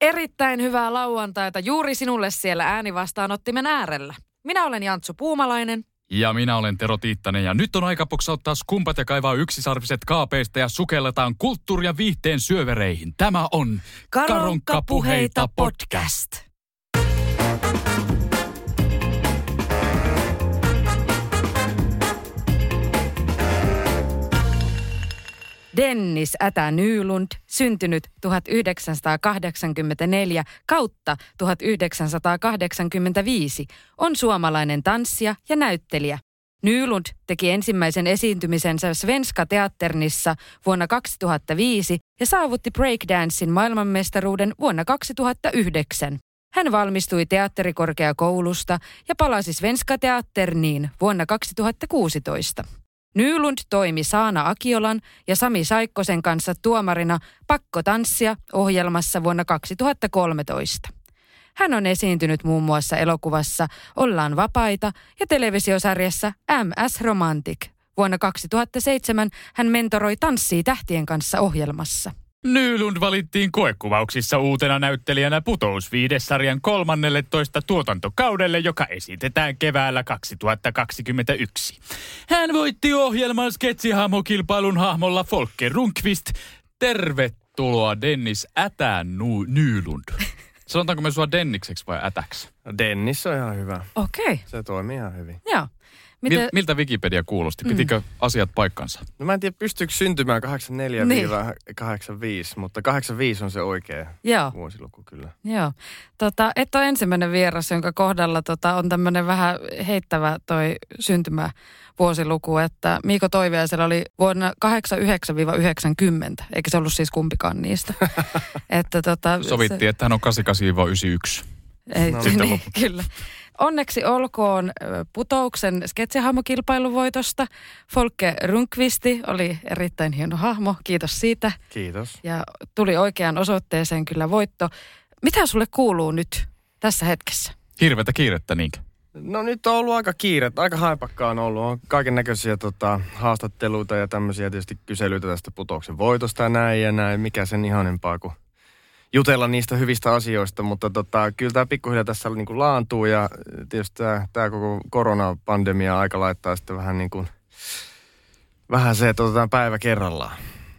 Erittäin hyvää lauantaita juuri sinulle siellä äänivastaanottimen äärellä. Minä olen Jantsu Puumalainen. Ja minä olen Tero Tiittanen ja nyt on aika poksauttaa skumpat ja kaivaa yksisarviset kaapeista ja sukelletaan kulttuuri- ja viihteen syövereihin. Tämä on Karonka puheita podcast. Dennis Ätä Nylund, syntynyt 1984 kautta 1985, on suomalainen tanssija ja näyttelijä. Nylund teki ensimmäisen esiintymisensä Svenska Teatternissa vuonna 2005 ja saavutti breakdancein maailmanmestaruuden vuonna 2009. Hän valmistui teatterikorkeakoulusta ja palasi Svenska Teatterniin vuonna 2016. Nylund toimi Saana Akiolan ja Sami Saikkosen kanssa tuomarina Pakkotanssia ohjelmassa vuonna 2013. Hän on esiintynyt muun muassa elokuvassa Ollaan vapaita ja televisiosarjassa MS Romantic. Vuonna 2007 hän mentoroi Tanssii tähtien kanssa ohjelmassa. Nylund valittiin koekuvauksissa uutena näyttelijänä Putous sarjan 13 tuotantokaudelle, joka esitetään keväällä 2021. Hän voitti ohjelman sketsihahmokilpailun hahmolla Folke Runkvist. Tervetuloa Dennis Ätä Nylund. Sanotaanko me sua Dennikseksi vai Ätäksi? Dennis on ihan hyvä. Okei. Okay. Se toimii ihan hyvin. Joo. Miten... Miltä Wikipedia kuulosti? Pitikö mm. asiat paikkansa? No mä en tiedä, pystyykö syntymään 84-85, niin. mutta 85 on se oikea Joo. vuosiluku kyllä. Joo. Tota, et ole ensimmäinen vieras, jonka kohdalla tota, on tämmöinen vähän heittävä toi syntymä vuosiluku, että Miiko Toiviaisella oli vuonna 89-90, eikä se ollut siis kumpikaan niistä. että, tota, Sovittiin, se... että hän on 88-91. Ei, no, niin, kyllä. Onneksi olkoon putouksen sketsihahmokilpailun voitosta. Folke Runkvisti oli erittäin hieno hahmo, kiitos siitä. Kiitos. Ja tuli oikeaan osoitteeseen kyllä voitto. Mitä sulle kuuluu nyt tässä hetkessä? Hirvetä kiirettä niinkö? No nyt on ollut aika kiire, aika haipakkaa on ollut. On kaiken näköisiä tota, haastatteluita ja tämmöisiä tietysti kyselyitä tästä putouksen voitosta ja näin ja näin. Mikä sen ihanempaa kuin jutella niistä hyvistä asioista, mutta tota, kyllä tämä pikkuhiljaa tässä niin kuin laantuu ja tietysti tämä, tämä koko koronapandemia aika laittaa sitten vähän niin kuin, vähän se, että otetaan päivä kerrallaan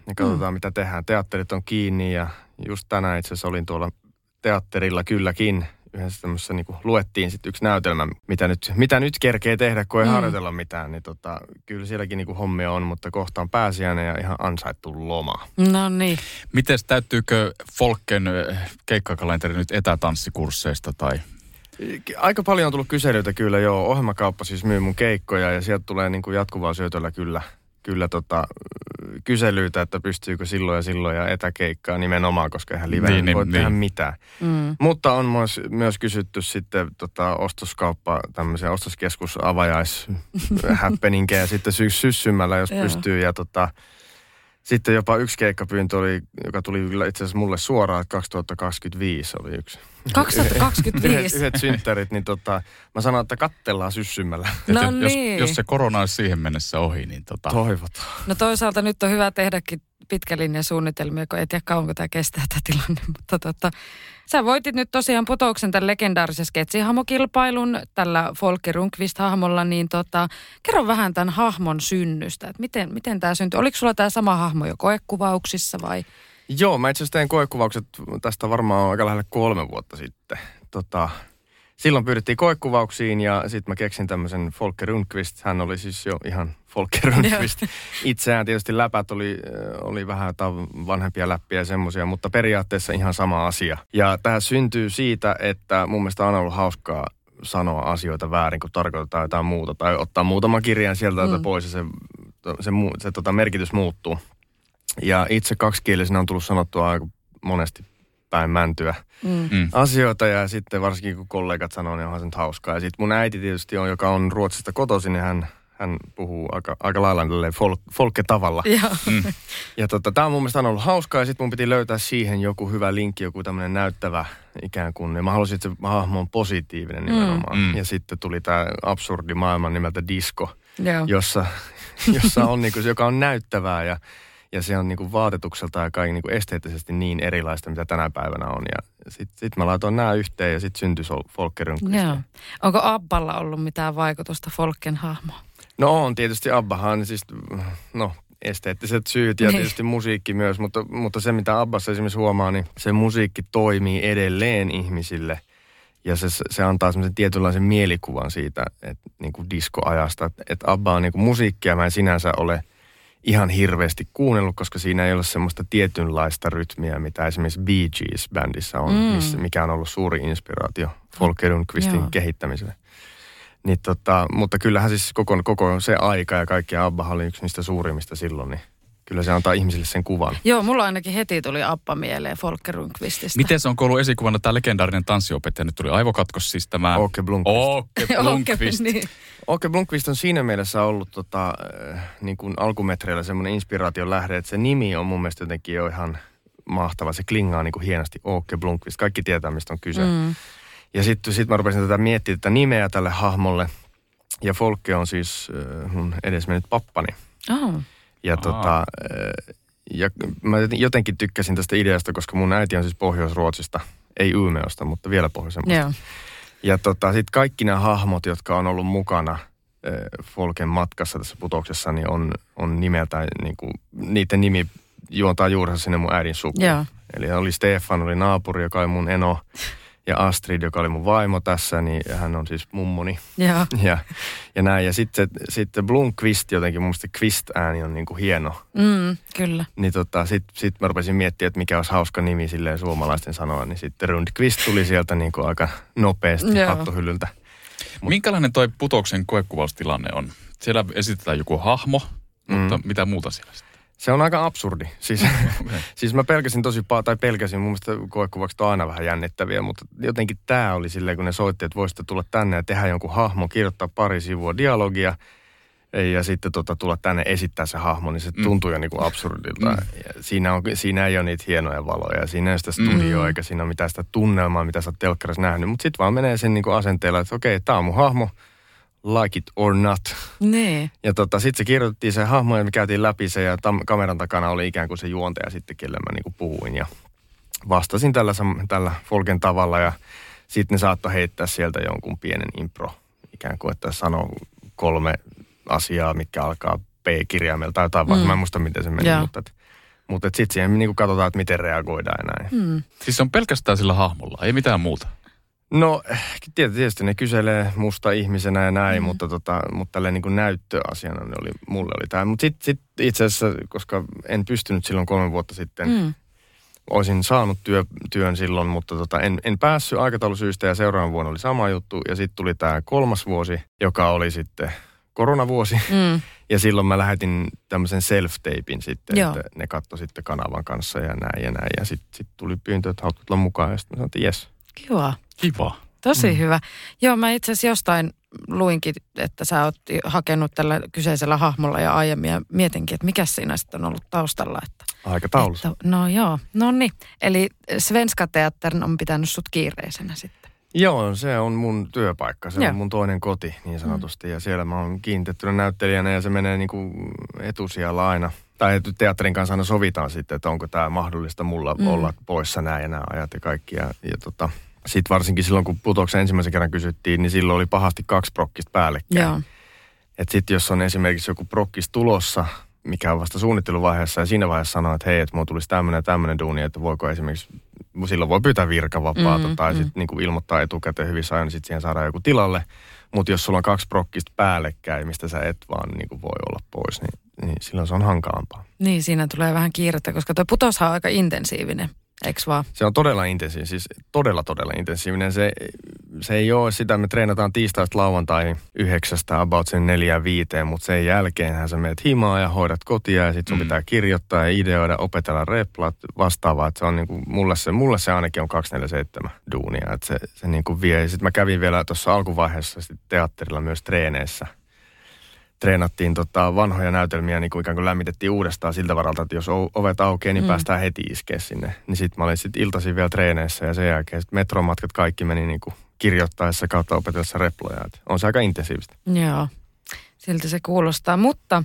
ja katsotaan mm. mitä tehdään. Teatterit on kiinni ja just tänään itse asiassa olin tuolla teatterilla kylläkin – yhdessä tämmöisessä niin luettiin sitten yksi näytelmä, mitä nyt, mitä nyt kerkee tehdä, kun ei mm. harjoitella mitään. Niin tota, kyllä sielläkin niin hommia on, mutta kohta on pääsiäinen ja ihan ansaittu loma. No niin. Miten täyttyykö Folken keikkakalenteri nyt etätanssikursseista tai Aika paljon on tullut kyselyitä kyllä, joo. Ohjelmakauppa siis myy mun keikkoja ja sieltä tulee niin kuin jatkuvaa syötöllä kyllä – kyllä tota, kyselyitä, että pystyykö silloin ja silloin ja etäkeikkaa nimenomaan, koska eihän live niin, niin, voi niin, tehdä mitään. Mm. Mutta on myös, myös kysytty sitten tota, ostoskauppa, tämmöisiä ostoskeskus avajais sitten syys, syssymällä, jos pystyy. Ja tota, sitten jopa yksi keikkapyyntö oli, joka tuli kyllä itse asiassa mulle suoraan, että 2025 oli yksi. 2025? yhdet, yhdet synttärit, niin tota, mä sanoin, että kattellaan syssymällä. No jos, niin. jos, se korona olisi siihen mennessä ohi, niin tota... Toivotaan. No toisaalta nyt on hyvä tehdäkin pitkälinjan suunnitelmia, kun ei tiedä kauanko tämä kestää tämä tilanne. Mutta tota, sä voitit nyt tosiaan putouksen tämän legendaarisen sketsihamokilpailun tällä Folke Runkvist-hahmolla, niin tota, kerro vähän tämän hahmon synnystä. Että miten, miten tämä syntyi? Oliko sulla tämä sama hahmo jo koekuvauksissa vai? Joo, mä itse asiassa tein koekuvaukset tästä varmaan aika lähelle kolme vuotta sitten. Tota, silloin pyydettiin koekuvauksiin ja sitten mä keksin tämmöisen Folke Rundqvist. Hän oli siis jo ihan Folke Rundqvist. Itseään tietysti läpät oli, oli vähän vanhempia läppiä ja semmoisia, mutta periaatteessa ihan sama asia. Ja tämä syntyy siitä, että mun mielestä on ollut hauskaa sanoa asioita väärin, kun tarkoitetaan jotain muuta. Tai ottaa muutama kirjan sieltä mm. pois ja se, se, se, se, se tota, merkitys muuttuu. Ja itse kaksikielisenä on tullut sanottua aika monesti päin mäntyä Mm. Mm. asioita ja sitten varsinkin kun kollegat sanoo, niin onhan se nyt hauskaa. Ja sitten mun äiti tietysti on, joka on Ruotsista kotoisin, niin hän, hän puhuu aika, aika lailla folk, folkke-tavalla. Joo. Ja tota, tämä on mun mielestä ollut hauskaa ja sitten mun piti löytää siihen joku hyvä linkki, joku tämmöinen näyttävä ikään kuin. Ja mä halusin, että se hahmo on positiivinen nimenomaan. Mm. Mm. Mm. Ja sitten tuli tämä absurdi maailman nimeltä disco, Joo. jossa, jossa on niinku, joka on näyttävää ja, ja se on niinku vaatetukselta ja kaikki niinku esteettisesti niin erilaista, mitä tänä päivänä on. Ja sitten sit mä laitoin nämä yhteen ja sitten syntyi Rundqvist. Joo. Onko Abballa ollut mitään vaikutusta Folken hahmoon? No on tietysti Abbahan, siis no esteettiset syyt ja Niin. tietysti musiikki myös, mutta, mutta se mitä Abbassa esimerkiksi huomaa, niin se musiikki toimii edelleen ihmisille ja se, se antaa semmoisen tietynlaisen mielikuvan siitä, että niin kuin diskoajasta, että, että Abba on niin kuin musiikkia, mä en sinänsä ole ihan hirveästi kuunnellut, koska siinä ei ole semmoista tietynlaista rytmiä, mitä esimerkiksi Bee Gees-bändissä on, Mm. mm. missä, mikä on ollut suuri inspiraatio Folke Lundqvistin Joo. kehittämiselle. Niin tota, mutta kyllähän siis koko, koko se aika ja kaikki Abba oli yksi niistä suurimmista silloin, niin kyllä se antaa ihmisille sen kuvan. Joo, mulla ainakin heti tuli Abba mieleen Folker Rundqvistista. Miten se on ollut esikuvana tämä legendaarinen tanssiopettaja? Nyt tuli aivokatkos siis tämä... Åke Blomqvist. Åke Blomqvist. niin. Åke Blomqvist on siinä mielessä ollut tota, äh, niin kuin alkumetreillä semmoinen inspiraation lähde, että se nimi on mun mielestä jotenkin jo ihan mahtava. Se klingaa niin kuin hienosti Åke Blomqvist. Kaikki tietää, mistä on kyse. Mm. Ja sitten sit mä rupesin tätä miettimään tätä nimeä tälle hahmolle. Ja Folke on siis äh, mun edesmennyt pappani. Oh. Ja, tota, äh, ja mä jotenkin tykkäsin tästä ideasta, koska mun äiti on siis Pohjois-Ruotsista. Ei Umeosta, mutta vielä pohjoisemmasta. Joo. Ja tota, sitten kaikki nämä hahmot, jotka on ollut mukana äh, Folken matkassa tässä putoksessa, niin on, on nimeltään, niin kuin, niiden nimi juontaa juurensa sinne mun äidin sukuun. Joo. Eli oli Stefan, oli naapuri, joka oli mun eno, ja Astrid, joka oli mun vaimo tässä, niin hän on siis mummoni. Joo. Ja, ja näin. Ja sitten sitten Blomqvist jotenkin, mun mielestä Quist-ääni on niin kuin hieno. Mm, kyllä. Niin tota, sitten sit mä rupesin miettimään, että mikä olisi hauska nimi silleen suomalaisten sanoa, niin sitten Rundqvist tuli sieltä niin kuin aika nopeasti Joo. hattuhyllyltä. Minkälainen toi putoksen koekuvaustilanne on? Siellä esitetään joku hahmo, mutta Mm. mitä muuta siellä sitten? Se on aika absurdi. Siis, Okay. siis mä pelkäsin tosi paljon, tai pelkäsin, mun mielestä koekuvaukset on aina vähän jännittäviä, mutta jotenkin tämä oli silleen, kun ne soitti, että voisitte tulla tänne ja tehdä jonkun hahmo, kirjoittaa pari sivua dialogia, ja sitten tota, tulla tänne esittää se hahmo, niin se Mm. tuntuu jo niin kuin absurdilta. Mm. Ja siinä, on, siinä ei ole niitä hienoja valoja, siinä ei ole sitä studioa, Mm. eikä siinä ole mitään sitä tunnelmaa, mitä sä oot telkkarissa nähnyt. Mutta sitten vaan menee sen niin kuin asenteella, että okei, tämä on mun hahmo, like it or not. Niin. Ja tota, sitten se kirjoitettiin se hahmo ja me käytiin läpi se ja tam- kameran takana oli ikään kuin se juontaja sitten, kelle mä niinku puhuin. Ja vastasin tällä, sam- tällä Folken tavalla ja sitten ne saattoi heittää sieltä jonkun pienen impro. Ikään kuin, että sano kolme asiaa, mitkä alkaa P-kirjaimella tai jotain, mm. Mm. mä en muista miten se meni. Joo. Mutta, et- mutta sitten siihen niinku katsotaan, että miten reagoidaan ja näin. Mm. Siis se on pelkästään sillä hahmolla, ei mitään muuta. No tiet- tietysti ne kyselee musta ihmisenä ja näin, Mm. mutta, tota, mutta tälleen niin kuin näyttöasiana ne oli, mulle oli tämä. Mutta sitten sit itse asiassa, koska en pystynyt silloin kolme vuotta sitten, mm. Olisin saanut työ, työn silloin, mutta tota, en, en päässyt aikataulusyistä ja seuraavan vuonna oli sama juttu. Ja sitten tuli tämä kolmas vuosi, joka oli sitten koronavuosi. Mm. Ja silloin mä lähetin tämmöisen self-tapin sitten, Joo. että ne katsoi sitten kanavan kanssa ja näin ja näin. Ja sitten sit tuli pyyntö, että haluat tulla mukaan ja sitten mä sanoin, että jes. Kiva. Kiva. Tosi mm. hyvä. Joo, mä itse asiassa jostain luinkin, että sä oot hakenut tällä kyseisellä hahmolla ja aiemmin ja mietinkin, että mikä siinä sitten on ollut taustalla. Että, Aikataulussa. että, no joo, no niin. Eli Svenska Teatterin on pitänyt sut kiireisenä sitten. Joo, se on mun työpaikka. Se Joo. on mun toinen koti niin sanotusti. Mm. Ja siellä mä oon kiinnitettynä näyttelijänä ja se menee niinku etusijalla aina. Tai teatterin kanssa aina sovitaan sitten, että onko tämä mahdollista mulla Mm. mm. olla poissa nämä ja nämä ajat ja kaikki. Ja, ja tota, sitten varsinkin silloin, kun putoksen ensimmäisen kerran kysyttiin, niin silloin oli pahasti kaksi prokkista päällekkäin. Joo. Että sitten jos on esimerkiksi joku prokkis tulossa, mikä on vasta suunnitteluvaiheessa, ja siinä vaiheessa sanoo, että hei, että mulla tulisi tämmöinen ja tämmöinen duuni, että voiko esimerkiksi, silloin voi pyytää virkavapaata Mm, tai mm. sitten niinku ilmoittaa etukäteen hyvissä ajoin, niin sitten siihen saadaan joku tilalle. Mutta jos sulla on kaksi prokkista päällekkäin, mistä sä et vaan niinku voi olla pois, niin, niin silloin se on hankalampaa. Niin, siinä tulee vähän kiirettä, koska tuo putoshan on aika intensiivinen, eikö vaan? Se on todella intensiivinen, siis todella todella intensiivinen. Se, se ei ole sitä, me treenataan tiistaista lauantaihin yhdeksästä about sen neljään viiteen, mutta sen jälkeenhän sä meet himaa ja hoidat kotia ja sit sun mm. pitää kirjoittaa ja ideoida, opetella replat vastaavaa. Että se on niinku, mulle se, mulle se ainakin on 247 duunia, että se, se niinku vie. Sitten mä kävin vielä tuossa alkuvaiheessa sit teatterilla myös treeneissä – treenattiin tota vanhoja näytelmiä, niin kuin ikään kuin lämmitettiin uudestaan siltä varalta, että jos ovet aukeaa, niin mm. päästään heti iskeä sinne. Niin sitten mä olin sitten iltaisin vielä treeneissä ja sen jälkeen sit metromatkat kaikki meni niin kuin kirjoittaessa kautta opetellessa reploja. Et on se aika intensiivistä. Joo, siltä se kuulostaa. Mutta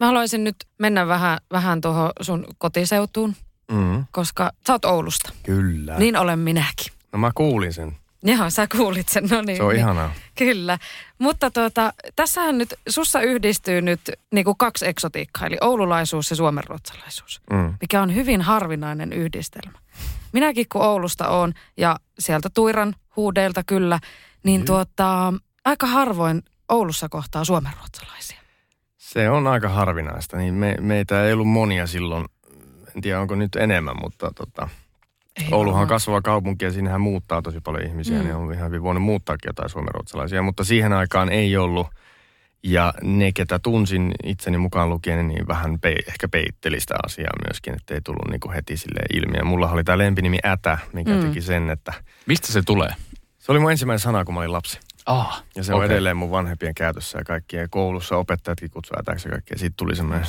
mä haluaisin nyt mennä vähän, vähän tuohon sun kotiseutuun, mm. koska sä oot Oulusta. Kyllä. Niin olen minäkin. No mä kuulin sen. Joo, sä kuulit sen, no niin. Se on niin. ihanaa. Kyllä, mutta tuota, tässähän nyt, sussa yhdistyy nyt niin kuin kaksi eksotiikkaa, eli oululaisuus ja suomenruotsalaisuus, mm. mikä on hyvin harvinainen yhdistelmä. Minäkin kun Oulusta on ja sieltä Tuiran huudeilta kyllä, niin mm. tuota, aika harvoin Oulussa kohtaa suomenruotsalaisia. Se on aika harvinaista, niin me, meitä ei ollut monia silloin, en tiedä onko nyt enemmän, mutta tota, ei Ouluhan on kasvava kaupunki ja siinähän muuttaa tosi paljon ihmisiä. Mm. Niin on ihan hyvin voinut muuttaakin jotain suomenruotsalaisia, mutta siihen aikaan ei ollut. Ja ne, ketä tunsin itseni mukaan lukien, niin vähän pe- ehkä peitteli sitä asiaa myöskin, että ei tullut niinku heti sille ilmi. Ja mulla oli tämä lempinimi Ätä, mikä mm. teki sen, että... Mistä se tulee? Se oli mun ensimmäinen sana, kun mä olin lapsi. Ah, ja se okay. on edelleen mun vanhempien käytössä ja kaikkien koulussa opettajatkin kutsuvat ätäksi ja kaikkea. Siitä tuli semmoinen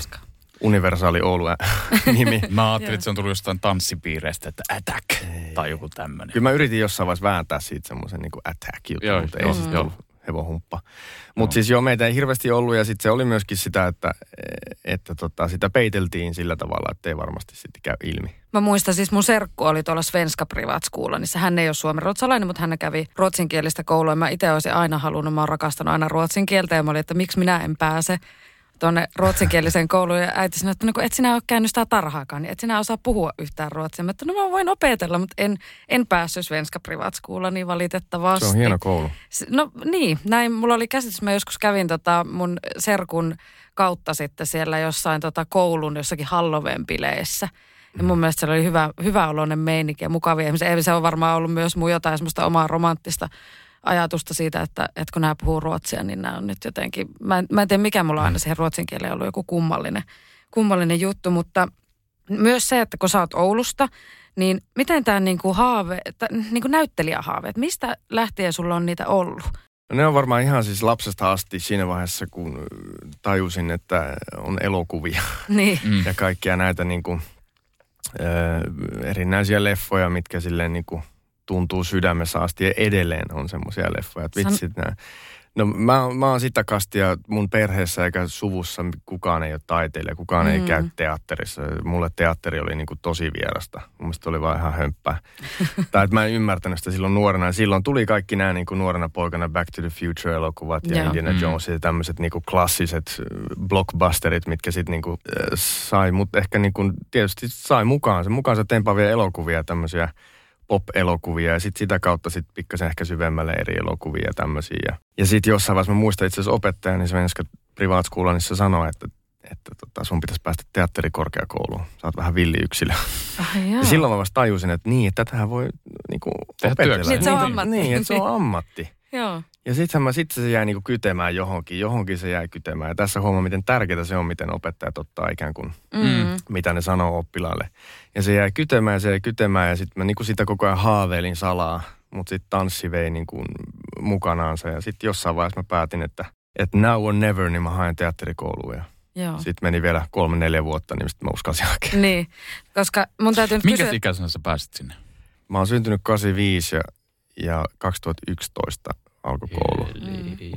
universaali Oulu nimi. mä ajattelin, että se on tullut jostain tanssipiireistä, että attack ei. tai joku tämmöinen. Kyllä mä yritin jossain vaiheessa vääntää siitä semmoisen niin attack jutun, mutta ei siis ollut hevohumppa. Mutta siis joo, meitä ei hirveästi ollut ja sitten se oli myöskin sitä, että, että tota, sitä peiteltiin sillä tavalla, että ei varmasti sitten käy ilmi. Mä muistan siis mun serkku oli tuolla Svenska Privatskuulla, niin hän ei ole suomen ruotsalainen, mutta hän kävi ruotsinkielistä koulua. Mä itse olisin aina halunnut, mä oon rakastanut aina ruotsin kieltä ja mä olin, että miksi minä en pääse tuonne ruotsinkieliseen kouluun ja äiti sanoi, että no kun et sinä ole käynyt sitä tarhaakaan, niin et sinä osaa puhua yhtään ruotsia. Mä että no mä voin opetella, mutta en, en päässyt Svenska Privatskuulla niin valitettavasti. Se on hieno koulu. No niin, näin mulla oli käsitys. Mä joskus kävin tota mun serkun kautta sitten siellä jossain tota koulun jossakin Halloween-bileissä. Ja mun mielestä se oli hyvä, hyvä oloinen meininki ja mukavia ihmisiä. Se on varmaan ollut myös mun jotain semmoista omaa romanttista ajatusta siitä, että, että kun nämä puhuu ruotsia, niin nämä on nyt jotenkin, mä en, mä en tiedä mikä mulla on aina siihen ruotsin kieleen ollut joku kummallinen, kummallinen juttu, mutta myös se, että kun sä oot Oulusta, niin miten tämä niinku haave, niinku näyttelijähaave, että mistä lähtien sulla on niitä ollut? No ne on varmaan ihan siis lapsesta asti siinä vaiheessa, kun tajusin, että on elokuvia niin. Mm. ja kaikkia näitä niinku, äh, erinäisiä leffoja, mitkä silleen niinku tuntuu sydämessä asti ja edelleen on semmoisia leffoja, että vitsit San... No mä, mä oon sitä kastia mun perheessä eikä suvussa kukaan ei ole taiteilija, kukaan mm. ei käy teatterissa. Mulle teatteri oli niin kuin tosi vierasta. Mun mielestä oli vaan ihan hömppää. tai että mä en ymmärtänyt sitä silloin nuorena. Ja silloin tuli kaikki nämä niin kuin nuorena poikana Back to the Future-elokuvat ja yeah. Indiana mm. Jones ja tämmöiset niin kuin klassiset blockbusterit, mitkä sitten niin kuin, äh, sai mut ehkä niin kuin, tietysti sai mukaan. Se mukaansa tempaavia elokuvia tämmöisiä pop-elokuvia ja sitten sitä kautta sitten pikkasen ehkä syvemmälle eri elokuvia ja tämmöisiä. Ja, ja sitten jossain vaiheessa mä muistan itse asiassa opettajani Svenska Privatskulanissa sanoi, että että tota, sun pitäisi päästä teatterikorkeakouluun. Sä oot vähän villi yksilö. Ah, ja silloin mä vasta tajusin, että niin, että tätähän voi niinku, opetella. Niin, se on ammatti. Niin, että se on ammatti. Joo. Ja sitten mä, sit se jäi niinku kytemään johonkin, johonkin se jäi kytemään. Ja tässä huomaa, miten tärkeää se on, miten opettajat ottaa ikään kuin, mm. mitä ne sanoo oppilaalle. Ja se jäi kytemään, se jäi kytemään ja sitten mä niinku sitä koko ajan haaveilin salaa. Mutta sitten tanssi vei niinku mukanaansa ja sitten jossain vaiheessa mä päätin, että, että now or never, niin mä haen teatterikouluun. Ja sitten meni vielä kolme, neljä vuotta, niin sitten mä uskalsin hakea. Niin, koska mun täytyy nyt Minkä kysyä... ikäisenä sä pääsit sinne? Mä oon syntynyt 85 ja, ja 2011 alkoi koulu.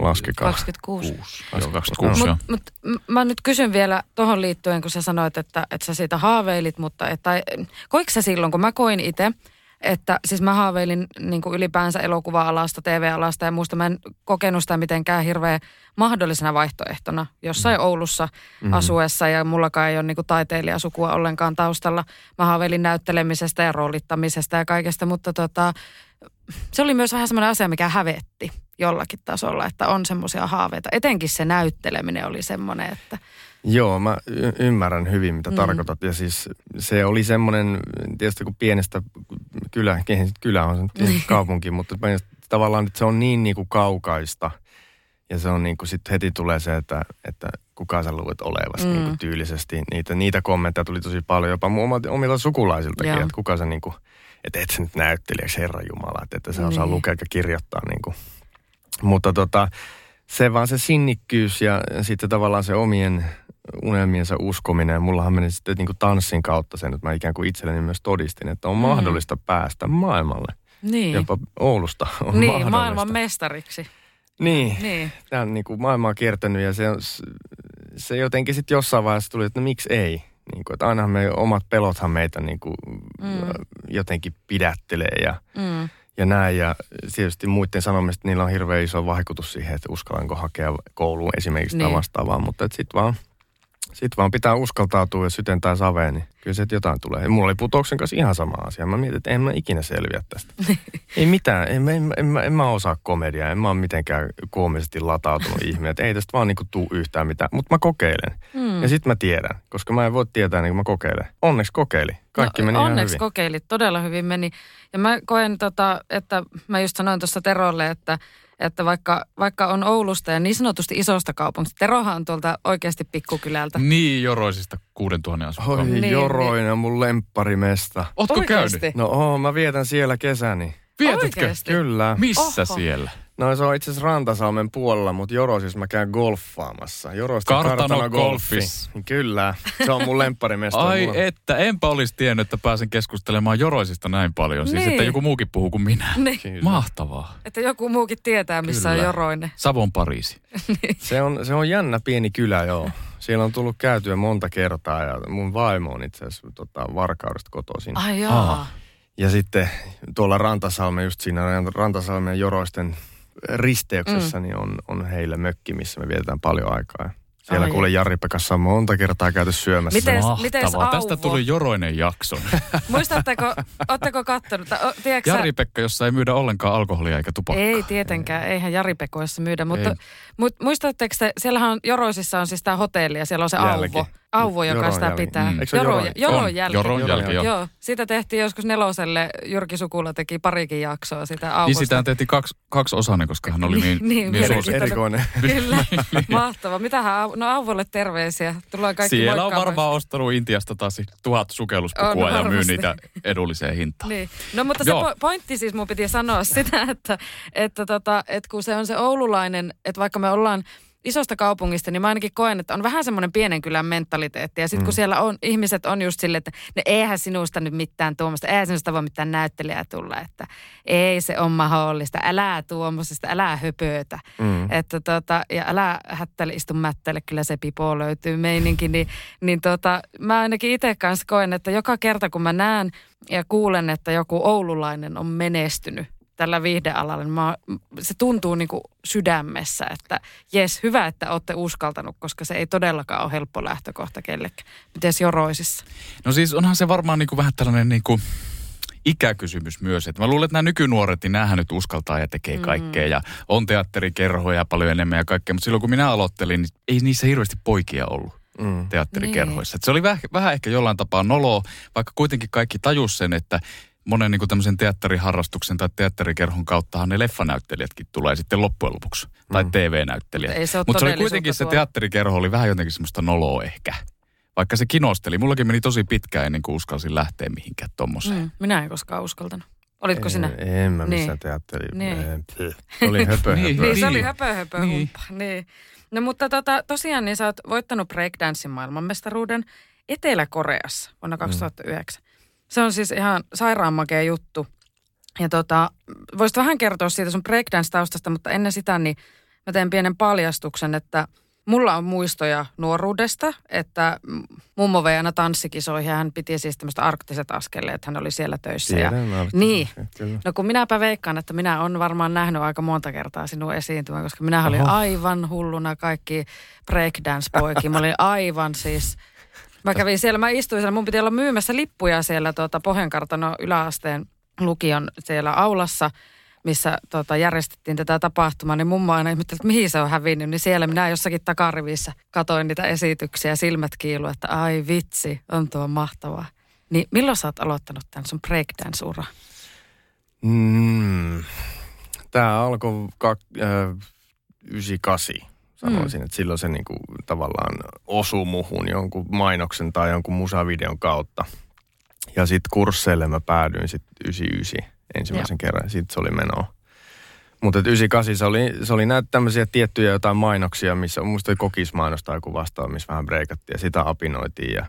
Laskekaa. 26. 26, Mutta mut, mä nyt kysyn vielä tuohon liittyen, kun sä sanoit, että, että sä siitä haaveilit, mutta että, koiko sä silloin, kun mä koin itse, että siis mä haaveilin niin kuin ylipäänsä elokuva-alasta, TV-alasta ja muusta. Mä en kokenut sitä mitenkään hirveän mahdollisena vaihtoehtona jossain mm. Oulussa mm-hmm. asuessa ja mullakaan ei ole niin kuin taiteilijasukua ollenkaan taustalla. Mä haaveilin näyttelemisestä ja roolittamisesta ja kaikesta, mutta tota, se oli myös vähän semmoinen asia, mikä hävetti jollakin tasolla, että on semmoisia haaveita. Etenkin se näytteleminen oli semmoinen, että... Joo, mä y- ymmärrän hyvin, mitä mm. tarkoitat. Ja siis se oli semmoinen, tietysti kun pienestä kylä, kylä on se niin. kaupunki, mutta tavallaan että se on niin niin kuin kaukaista. Ja se on niin kuin sitten heti tulee se, että, että kuka sä luulet olevasi Mm. niin kuin tyylisesti. Niitä, niitä kommentteja tuli tosi paljon, jopa omilta, omilta sukulaisiltakin, Joo. että kuka sä niin kuin, että et sä nyt näyttelijäksi Herra Jumala, että, että sä osaa Niin. lukea ja kirjoittaa niin kuin. Mutta tota, se vaan se sinnikkyys ja sitten tavallaan se omien unelmiensa uskominen. Mullahan meni sitten niin kuin tanssin kautta sen, että mä ikään kuin itselleni myös todistin, että on Mm. mahdollista päästä maailmalle. Niin, Jopa Oulusta on niin mahdollista. maailman mestariksi. Niin, Niin. tämä on niin kuin maailma on kiertänyt ja se, on, se jotenkin sitten jossain vaiheessa tuli, että no miksi ei. Niin kuin, että ainahan me omat pelothan meitä niin kuin, Mm. jotenkin pidättelee ja, Mm. ja näin. Ja tietysti muiden sanomista niillä on hirveän iso vaikutus siihen, että uskallanko hakea kouluun esimerkiksi. Niin. tai vastaavaa. Mutta sitten vaan, sit vaan pitää uskaltautua ja sytentää saveen, niin kyllä se jotain tulee. Ja mulla oli putouksen kanssa ihan sama asia. Mä mietin, että en mä ikinä selviä tästä. ei mitään, en, mä- en, en, mä- en mä osaa komediaa, en mä ole mitenkään koomisesti latautunut ihminen. Että ei tästä vaan niinku tuu yhtään mitään, mutta mä kokeilen. Mm. Ja sitten mä tiedän, koska mä en voi tietää niin kuin mä kokeilen. Onneksi kokeili. Kaikki no, meni ihan onneksi hyvin. kokeilit, todella hyvin meni. Ja mä koen, tota, että mä just sanoin tuossa Terolle, että, että vaikka, vaikka on Oulusta ja niin sanotusti isosta kaupungista, Terohan on tuolta oikeasti pikkukylältä. Niin joroisista 6000 asukkaan. Oi Niin, niin, Joroinen on mun lempparimesta. Ootko Oikeesti? käynyt? No oo, mä vietän siellä kesäni. Vietätkö? Oikeesti? Kyllä. Missä Oho. siellä? No se on itse asiassa Rantasalmen puolella, mutta Jorosissa mä käyn golfaamassa. Joroista Kartano Golfis. Kyllä, se on mun lempparimesta. Ai Mulla- että, enpä olisi tiennyt, että pääsen keskustelemaan joroisista näin paljon. Siis Niin. että joku muukin puhuu kuin minä. Niin, Kyllä. Mahtavaa. että joku muukin tietää, missä Kyllä. on Joroinen. Savon Pariisi. Se on, se on jännä pieni kylä, joo. Siellä on tullut käytyä monta kertaa ja mun vaimo on itse asiassa tota, Varkaudesta kotoisin. Ai jaa. Aa. Ja sitten tuolla Rantasalmen, just siinä Rantasalmen ja Joroisten risteyksessä, mm. niin on, on heillä mökki, missä me vietetään paljon aikaa. Siellä Ai. kuule Jari Pekassa on monta kertaa käyty syömässä. Miten- Mahtavaa. mites Tästä tuli joroinen jakso. Muistatteko, ootteko kattonut, o- tiedätkö Jari-Pekka, jossa ei myydä ollenkaan alkoholia eikä tupakkaa. Ei tietenkään, eihän Jari Pekoissa myydä, mutta, Ei. mutta muistatteko te, siellähän on Joroisissa on siis tämä hotelli ja siellä on se Jälki. Auvo. Auvo, joka Joron sitä pitää. Mm. Joron- Joron On, jälki. Joron Joron jälki, joo. Joo, sitä tehtiin joskus neloselle. Jyrki Sukula teki parikin jaksoa sitä Auvosta. Niin sitä tehtiin kaksi, kaksi osainen, koska hän oli niin, Niin, niin, niin, suosittu. Erikoinen. Kyllä, mahtava. Mitähän, Au- no Auvolle terveisiä. Tullaan kaikki Siellä on varmaan ostanut Intiasta taas tuhat sukelluspukua On ja myy niitä edulliseen hintaan. Niin. No mutta se Joo. po- pointti siis mun piti sanoa sitä, että, että, tota, että kun se on se oululainen, että vaikka me ollaan isosta kaupungista, niin mä ainakin koen, että on vähän semmoinen pienen kylän mentaliteetti. Ja sitten kun siellä on, ihmiset on just silleen, että no eihän sinusta nyt mitään tuommoista, eihän sinusta voi mitään näyttelijää tulla, että ei se on mahdollista, älä tuommoisesta, älä höpötä. Mm. Että tota, ja älä hättäle, istu mättäle, kyllä se pipo löytyy meininki. Niin, niin tota, mä ainakin itse kanssa koen, että joka kerta kun mä näen ja kuulen, että joku oululainen on menestynyt tällä viihdealalla, niin mä, se tuntuu niin kuin sydämessä, että jes, hyvä, että olette uskaltanut, koska se ei todellakaan ole helppo lähtökohta kellekään. Mites Joroisissa? No siis onhan se varmaan niin kuin vähän tällainen niin kuin ikäkysymys myös. Että mä luulen, että nämä nykynuoret, niin näähän nyt uskaltaa ja tekee kaikkea. Ja on teatterikerhoja paljon enemmän ja kaikkea. Mutta silloin kun minä aloittelin, niin ei niissä hirveästi poikia ollut Mm. teatterikerhoissa. Et se oli vähän, vähän ehkä jollain tapaa noloa, vaikka kuitenkin kaikki tajus sen, että monen niin tämmöisen teatteriharrastuksen tai teatterikerhon kauttahan ne leffanäyttelijätkin tulee sitten loppujen lopuksi. Tai Mm. TV-näyttelijät. Ei se ole Mutta se oli kuitenkin se tuolla. teatterikerho oli vähän jotenkin semmoista noloa ehkä. Vaikka se kinosteli. Mullakin meni tosi pitkään ennen kuin uskalsin lähteä mihinkään tommoseen. Mm, minä en koskaan uskaltanut. Olitko sinä? En, en mä Niin. missään teatteri. Niin. en- pff. Se oli höpö, Niin. höpö. Niin, se oli Niin. höpö, höpö, Niin. humppa. Niin. No mutta tota, tosiaan niin sä oot voittanut breakdancein maailmanmestaruuden Etelä-Koreassa vuonna 2009. Se on siis ihan sairaan makea juttu. Ja tota, voisit vähän kertoa siitä sun breakdance-taustasta, mutta ennen sitä niin mä teen pienen paljastuksen, että mulla on muistoja nuoruudesta, että mummo vei aina tanssikisoihin ja hän piti siis tämmöistä arktiset askeleet, hän oli siellä töissä. Ja, Tiedän, olen- Niin. Kyllä. No kun minäpä veikkaan, että minä olen varmaan nähnyt aika monta kertaa sinun esiintymään, koska minä olin aivan hulluna kaikki breakdance-poikia. Mä olin aivan siis... Mä kävin siellä, mä istuin siellä, mun piti olla myymässä lippuja siellä tuota, Pohjankartano yläasteen lukion siellä aulassa, missä tota, järjestettiin tätä tapahtumaa, niin mummo aina ihmetteli, että mihin se on hävinnyt. Niin siellä minä jossakin takarivissä katoin niitä esityksiä silmät kiilu, että ai vitsi, on tuo mahtavaa. Niin milloin sä oot aloittanut tämän sun breakdance-ura? Mm. Tämä alkoi kak- äh, 98, sanoisin. Mm. Että silloin se niinku tavallaan osui muhun jonkun mainoksen tai jonkun musavideon kautta. Ja sitten kursseille mä päädyin sitten 99 ensimmäisen Joo. kerran. Sitten se oli menoa. Mutta 98 se oli, se oli näitä tämmöisiä tiettyjä jotain mainoksia, missä muista kokismainosta joku vastaan, missä vähän breikattiin ja sitä apinoitiin. Ja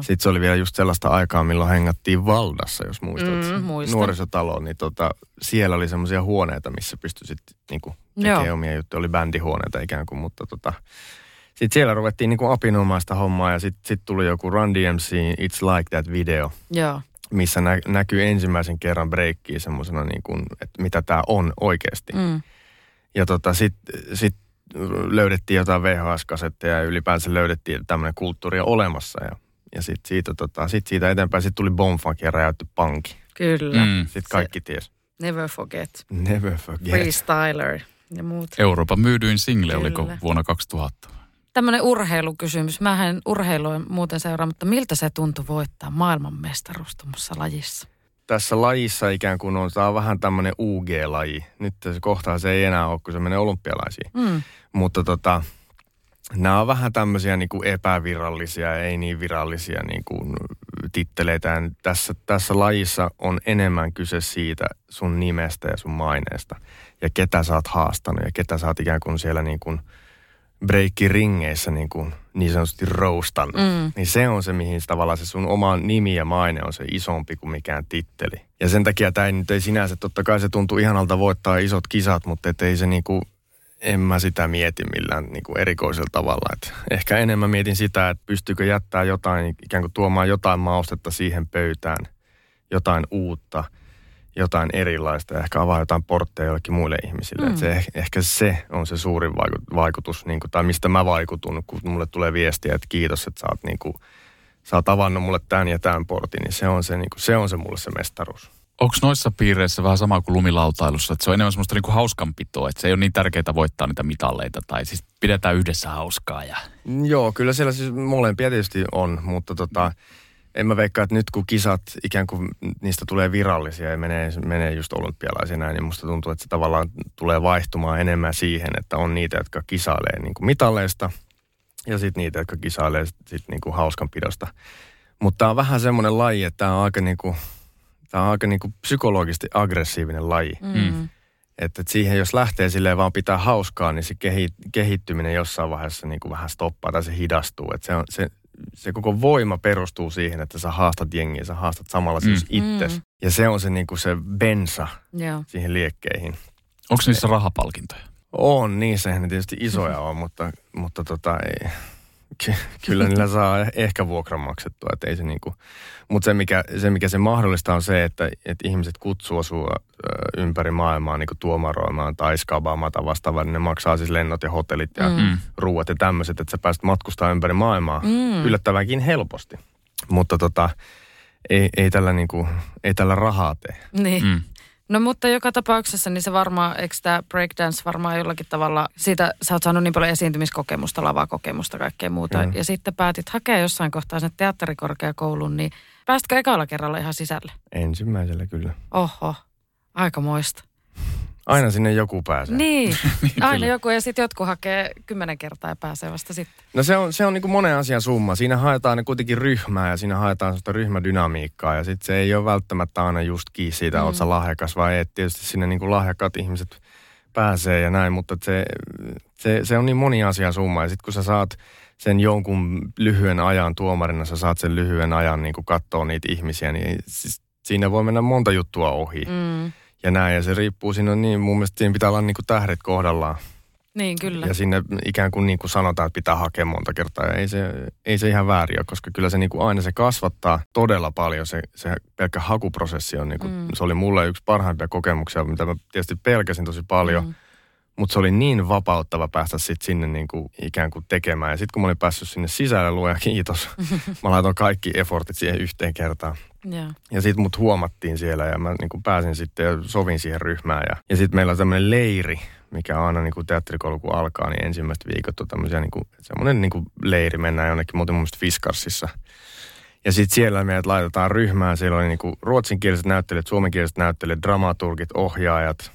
sitten se oli vielä just sellaista aikaa, milloin hengattiin Valdassa, jos muistat. Mm, nuorisotalo, niin tota, siellä oli semmoisia huoneita, missä pystyi sitten niinku tekemään omia juttuja. Oli bändihuoneita ikään kuin, mutta tota, sitten siellä ruvettiin niinku apinoimaan sitä hommaa ja sitten sit tuli joku Run DMC It's Like That video. Joo missä nä- näkyy ensimmäisen kerran breikkiä semmoisena, niin kuin, että mitä tämä on oikeasti. Mm. Ja tota, sitten sit löydettiin jotain VHS-kasetteja ja ylipäänsä löydettiin tämmöinen kulttuuri olemassa. Ja, ja sitten siitä, tota, sit siitä eteenpäin sit tuli Bonfunk ja räjäytty panki. Kyllä. Mm. Sitten kaikki ties. Never forget. Never forget. Freestyler ja muut. Euroopan myydyin single, Kyllä. oliko vuonna 2000? Tämmöinen urheilukysymys. Mä en urheilua muuten seuraa, mutta miltä se tuntui voittaa maailmanmestaruus tuommoisessa lajissa? Tässä lajissa ikään kuin on, tämä on vähän tämmöinen UG-laji. Nyt se kohtaa se ei enää ole, kun se menee olympialaisiin. Mm. Mutta tota, nämä on vähän tämmöisiä niin kuin epävirallisia, ei niin virallisia niin kuin titteleitä. Tässä, tässä lajissa on enemmän kyse siitä sun nimestä ja sun maineesta. Ja ketä sä oot haastanut ja ketä sä oot ikään kuin siellä niin kuin – breikkiringeissä niin, kuin, niin sanotusti roustannut. Mm. Niin se on se, mihin tavallaan se sun oma nimi ja maine on se isompi kuin mikään titteli. Ja sen takia tämä ei nyt ei sinänsä, totta kai se tuntuu ihanalta voittaa isot kisat, mutta ei se niinku, en mä sitä mieti millään niinku erikoisella tavalla. Et ehkä enemmän mietin sitä, että pystyykö jättää jotain, ikään kuin tuomaan jotain maustetta siihen pöytään, jotain uutta – jotain erilaista ja ehkä avaa jotain portteja jollekin muille ihmisille. Mm. se, ehkä se on se suurin vaikutus, niin kuin, tai mistä mä vaikutun, kun mulle tulee viestiä, että kiitos, että sä oot, niin kuin, sä oot avannut mulle tämän ja tämän portin, niin se on se, niin kuin, se, on se mulle se mestaruus. Onko noissa piireissä vähän sama kuin lumilautailussa, että se on enemmän semmoista niinku hauskanpitoa, että se ei ole niin tärkeää voittaa niitä mitalleita tai siis pidetään yhdessä hauskaa? Ja... Joo, kyllä siellä siis molempia tietysti on, mutta tota, mm en mä veikkaa, että nyt kun kisat ikään kuin niistä tulee virallisia ja menee, menee just olympialaisia näin, niin musta tuntuu, että se tavallaan tulee vaihtumaan enemmän siihen, että on niitä, jotka kisailee niin kuin mitalleista ja sitten niitä, jotka kisailee sit niin kuin hauskanpidosta. Mutta tämä on vähän semmoinen laji, että tämä on aika, niin kuin, tää on aika niin kuin psykologisesti aggressiivinen laji. Mm. Että et siihen, jos lähtee silleen vaan pitää hauskaa, niin se kehittyminen jossain vaiheessa niin kuin vähän stoppaa tai se hidastuu. Että se, on, se, se koko voima perustuu siihen, että sä haastat jengiä, sä haastat samalla siis mm. siis itses. Mm. Ja se on se niinku se bensa Joo. siihen liekkeihin. Onko niissä rahapalkintoja? On, niissä ne tietysti isoja on, mutta, mutta tota, ei, kyllä niillä saa ehkä vuokran maksettua, että ei se niinku, mutta se mikä, se mikä se mahdollistaa on se, että, että ihmiset kutsuu sua ympäri maailmaa niinku tuomaroimaan tai skabaamaan tai vastaavaa, niin ne maksaa siis lennot ja hotellit ja mm. ruuat ja tämmöiset, että sä pääset matkustaa ympäri maailmaa mm. yllättävänkin helposti. Mutta tota, ei, ei, tällä niinku, ei tällä rahaa tee. Niin. Mm. No mutta joka tapauksessa niin se varmaan, eikö tämä breakdance varmaan jollakin tavalla, siitä sä oot saanut niin paljon esiintymiskokemusta, lavakokemusta, kaikkea muuta. Mm. Ja sitten päätit hakea jossain kohtaa sinne teatterikorkeakoulun, niin päästkö ekalla kerralla ihan sisälle? Ensimmäisellä kyllä. Oho, aika moista. Aina sinne joku pääsee. Niin, niin aina joku ja sitten jotkut hakee kymmenen kertaa ja pääsee vasta sitten. No se on, se on niin kuin monen asian summa. Siinä haetaan kuitenkin ryhmää ja siinä haetaan sellaista ryhmädynamiikkaa ja sitten se ei ole välttämättä aina just kiinni siitä, mm. oot lahjakas vai et. Tietysti sinne niin kuin lahjakkaat ihmiset pääsee ja näin, mutta se, se, se on niin moni asia summa ja sitten kun sä saat sen jonkun lyhyen ajan tuomarina, sä saat sen lyhyen ajan niin kuin katsoa niitä ihmisiä, niin siis siinä voi mennä monta juttua ohi. Mm ja näin. Ja se riippuu, siinä on niin, mun mielestä siinä pitää olla niin kuin tähdet kohdallaan. Niin, kyllä. Ja sinne ikään kuin, niin kuin sanotaan, että pitää hakea monta kertaa. Ja ei se, ei se ihan väärin ole, koska kyllä se niin kuin aina se kasvattaa todella paljon. Se, se pelkkä hakuprosessi on, niin kuin, mm. se oli mulle yksi parhaimpia kokemuksia, mitä mä tietysti pelkäsin tosi paljon. Mm. Mutta se oli niin vapauttava päästä sit sinne niin kuin ikään kuin tekemään. Ja sitten kun mä olin päässyt sinne sisälle, luoja kiitos, mä laitoin kaikki effortit siihen yhteen kertaan. Yeah. Ja sitten mut huomattiin siellä ja mä niin pääsin sitten ja sovin siihen ryhmään. Ja, ja sitten meillä on tämmöinen leiri, mikä on aina niin kuin teatterikoulu kun alkaa, niin ensimmäiset viikot on tämmöisiä niin kuin, semmoinen niin kuin leiri, mennään jonnekin muuten mun Fiskarsissa. Ja sitten siellä meidät laitetaan ryhmään. Siellä oli niin kuin ruotsinkieliset näyttelijät, suomenkieliset näyttelijät, dramaturgit, ohjaajat,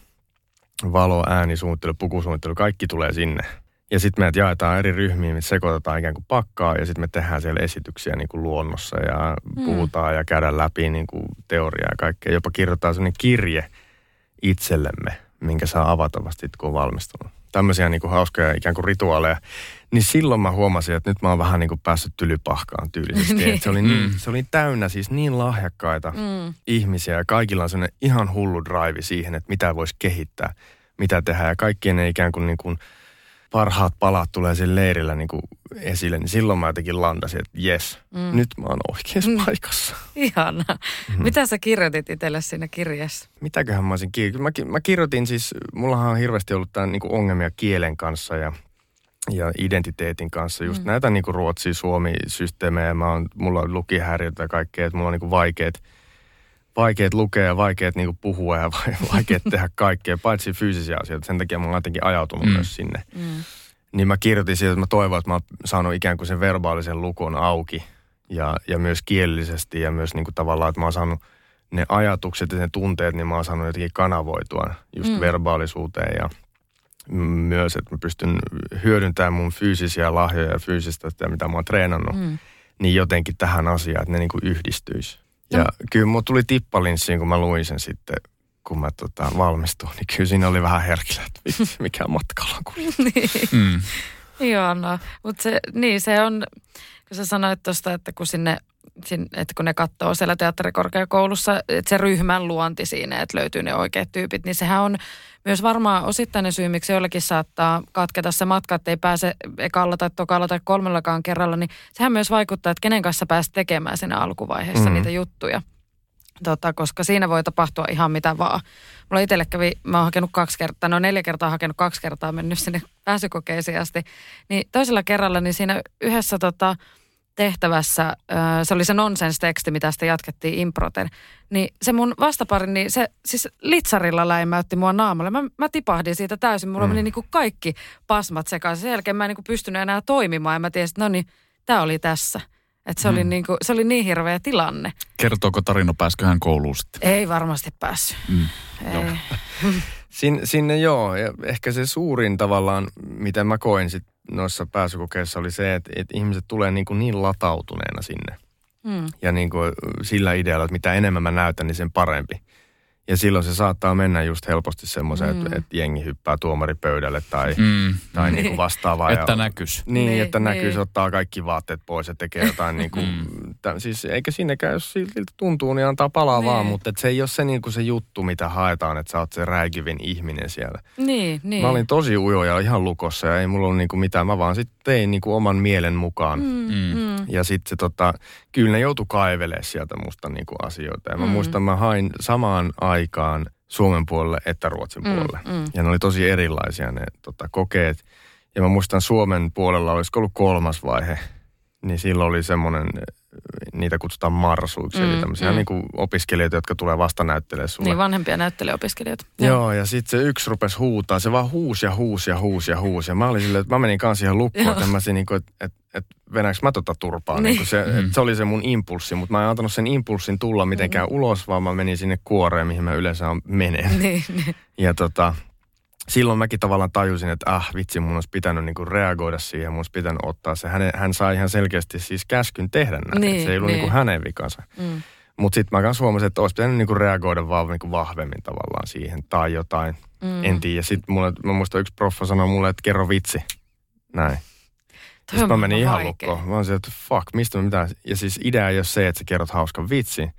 valo, äänisuunnittelu, pukusuunnittelu, kaikki tulee sinne. Ja sitten meidät jaetaan eri ryhmiin, me sekoitetaan ikään kuin pakkaa ja sitten me tehdään siellä esityksiä niin kuin luonnossa ja mm. puhutaan ja käydään läpi niin kuin teoriaa ja kaikkea. Jopa kirjoitetaan sellainen kirje itsellemme, minkä saa avata vasta kun on valmistunut. Tämmöisiä niin kuin hauskoja ikään kuin rituaaleja. Niin silloin mä huomasin, että nyt mä oon vähän niin kuin päässyt tylypahkaan tyylisesti. niin. se, oli niin, mm. se oli täynnä siis niin lahjakkaita mm. ihmisiä ja kaikilla on sellainen ihan hullu drive siihen, että mitä voisi kehittää, mitä tehdä. Ja kaikkien ne ikään kuin, niin kuin – parhaat palat tulee siinä leirillä niin kuin esille, niin silloin mä jotenkin landasin, että jes, mm. nyt mä oon oikeassa mm. paikassa. Ihana. Mm. Mitä sä kirjoitit itselle siinä kirjassa? Mitäköhän mä olisin kirjoittanut? Mä, mä kirjoitin siis, mullahan on hirveästi ollut tämän niin ongelmia kielen kanssa ja, ja identiteetin kanssa. Just mm. näitä niin kuin ruotsi-suomi-systeemejä. Mä oon, mulla on lukihäiriötä ja kaikkea, että mulla on niin kuin vaikeat – vaikeat lukea ja vaikeat niin puhua ja vaikeat tehdä kaikkea, paitsi fyysisiä asioita. Sen takia mä oon jotenkin ajautunut mm. myös sinne. Mm. Niin mä kirjoitin siitä, että mä toivon, että mä oon saanut ikään kuin sen verbaalisen lukon auki ja, ja myös kielellisesti ja myös niin kuin tavallaan, että mä oon saanut ne ajatukset ja ne tunteet, niin mä oon saanut jotenkin kanavoitua just mm. verbaalisuuteen ja myös, että mä pystyn hyödyntämään mun fyysisiä lahjoja ja fyysistä, mitä mä oon treenannut, mm. niin jotenkin tähän asiaan, että ne niin kuin yhdistyisi. Ja mm. kyllä mulla tuli tippalinssiin, kun mä luin sen sitten, kun mä tota, valmistuin, niin kyllä siinä oli vähän herkillä, että vitsi, mikä matkalla on niin. mm. Joo, no. Mutta se, niin se on, kun sä sanoit tuosta, että kun sinne että kun ne katsoo siellä teatterikorkeakoulussa, että se ryhmän luonti siinä, että löytyy ne oikeat tyypit, niin sehän on myös varmaan osittainen syy, miksi joillekin saattaa katketa se matka, että ei pääse ekalla tai tokalla tai kolmellakaan kerralla, niin sehän myös vaikuttaa, että kenen kanssa pääset tekemään siinä alkuvaiheessa mm-hmm. niitä juttuja. Tota, koska siinä voi tapahtua ihan mitä vaan. Mulla itselle kävi, mä oon hakenut kaksi kertaa, no neljä kertaa hakenut kaksi kertaa, mennyt sinne pääsykokeisiin asti. Niin toisella kerralla, niin siinä yhdessä tota, tehtävässä, se oli se nonsens-teksti, mitä sitten jatkettiin improten, niin se mun vastapari, niin se siis litsarilla läimäytti mua naamalle. Mä, mä tipahdin siitä täysin, mulla mm. meni niin kuin kaikki pasmat sekaisin. Sen jälkeen mä en niin kuin pystynyt enää toimimaan ja mä tiesin, että no niin, tämä oli tässä. Että se, mm. oli niin kuin, se oli niin hirveä tilanne. Kertooko tarina, pääskö hän kouluun sitten? Ei varmasti päässyt. Mm. Ei. No. Sin, sinne joo, ja ehkä se suurin tavallaan, mitä mä koin sit noissa pääsykokeissa oli se, että, että ihmiset tulee niin, kuin niin latautuneena sinne. Mm. Ja niin kuin sillä idealla, että mitä enemmän mä näytän, niin sen parempi. Ja silloin se saattaa mennä just helposti semmoiseen, mm. että, että jengi hyppää tuomaripöydälle tai, mm. tai niin kuin vastaavaa. että näkyisi. Niin, niin, että näkyisi, niin. ottaa kaikki vaatteet pois ja tekee jotain niin kuin, mm. tämän, siis eikä siinäkään, jos siltä tuntuu, niin antaa palaa niin. vaan, mutta että se ei ole se, niin kuin se juttu, mitä haetaan, että sä oot se räikivin ihminen siellä. Niin, niin. Mä olin tosi ujo ja ihan lukossa ja ei mulla ollut niin kuin mitään, mä vaan sitten tein niin kuin oman mielen mukaan. Mm. Mm. mm. Ja sitten se tota, kyllä ne joutui kaivelemaan sieltä musta niin kuin asioita. Ja mä mm. muistan, mä hain samaan aikaan Suomen puolelle että Ruotsin mm, puolelle. Mm. Ja ne oli tosi erilaisia ne tota, kokeet. Ja mä muistan Suomen puolella, olisiko ollut kolmas vaihe, niin silloin oli semmoinen niitä kutsutaan marsuiksi, mm, eli tämmöisiä mm. niin kuin opiskelijoita, jotka tulee vasta näyttelee sulle. Niin, vanhempia näyttelijöopiskelijoita. Joo, ja sitten se yksi rupesi huutaa, se vaan huusi ja huusi ja huusi ja huusi. Ja mä olin silleen, että mä menin kanssa ihan lukkoon, että mä niin kuin, että, että venäks mä tota turpaa. Niin. Niin se, mm. se oli se mun impulssi, mutta mä en antanut sen impulssin tulla mitenkään mm. ulos, vaan mä menin sinne kuoreen, mihin mä yleensä menen. Niin, niin. Ja tota, silloin mäkin tavallaan tajusin, että ah vitsi, mun olisi pitänyt niinku reagoida siihen, mun olisi pitänyt ottaa se. Hän, hän sai ihan selkeästi siis käskyn tehdä näin, niin, se ei ollut niin. niinku hänen vikansa. Mm. Mutta sitten mä kanssa huomasin, että olisi pitänyt niinku reagoida vaan niinku vahvemmin tavallaan siihen tai jotain. Mm. En tiedä. Sitten mulle, mä muistan yksi proffa sanoi mulle, että kerro vitsi. Näin. Sitten mä menin ihan lukkoon. Mä olisin, että fuck, mistä mä mitään. Ja siis idea ei ole se, että sä kerrot hauskan vitsi,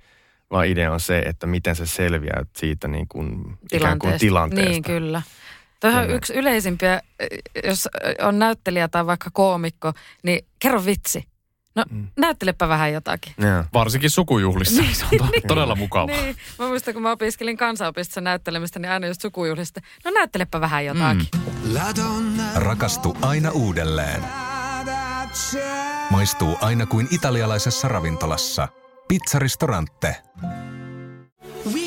vaan idea on se, että miten sä selviät siitä niin kuin, tilanteesta. ikään kuin tilanteesta. Niin, kyllä. Tuo on yksi yleisimpiä, jos on näyttelijä tai vaikka koomikko, niin kerro vitsi. No mm. näyttelepä vähän jotakin. Yeah. Varsinkin sukujuhlissa. niin, se on to- niin, todella mukavaa. Niin. Mä muistan, kun mä opiskelin kansanopistossa näyttelemistä, niin aina just sukujuhlista. No näyttelepä vähän jotakin. Mm. Rakastu aina uudelleen. Maistuu aina kuin italialaisessa ravintolassa. Pizzaristorante.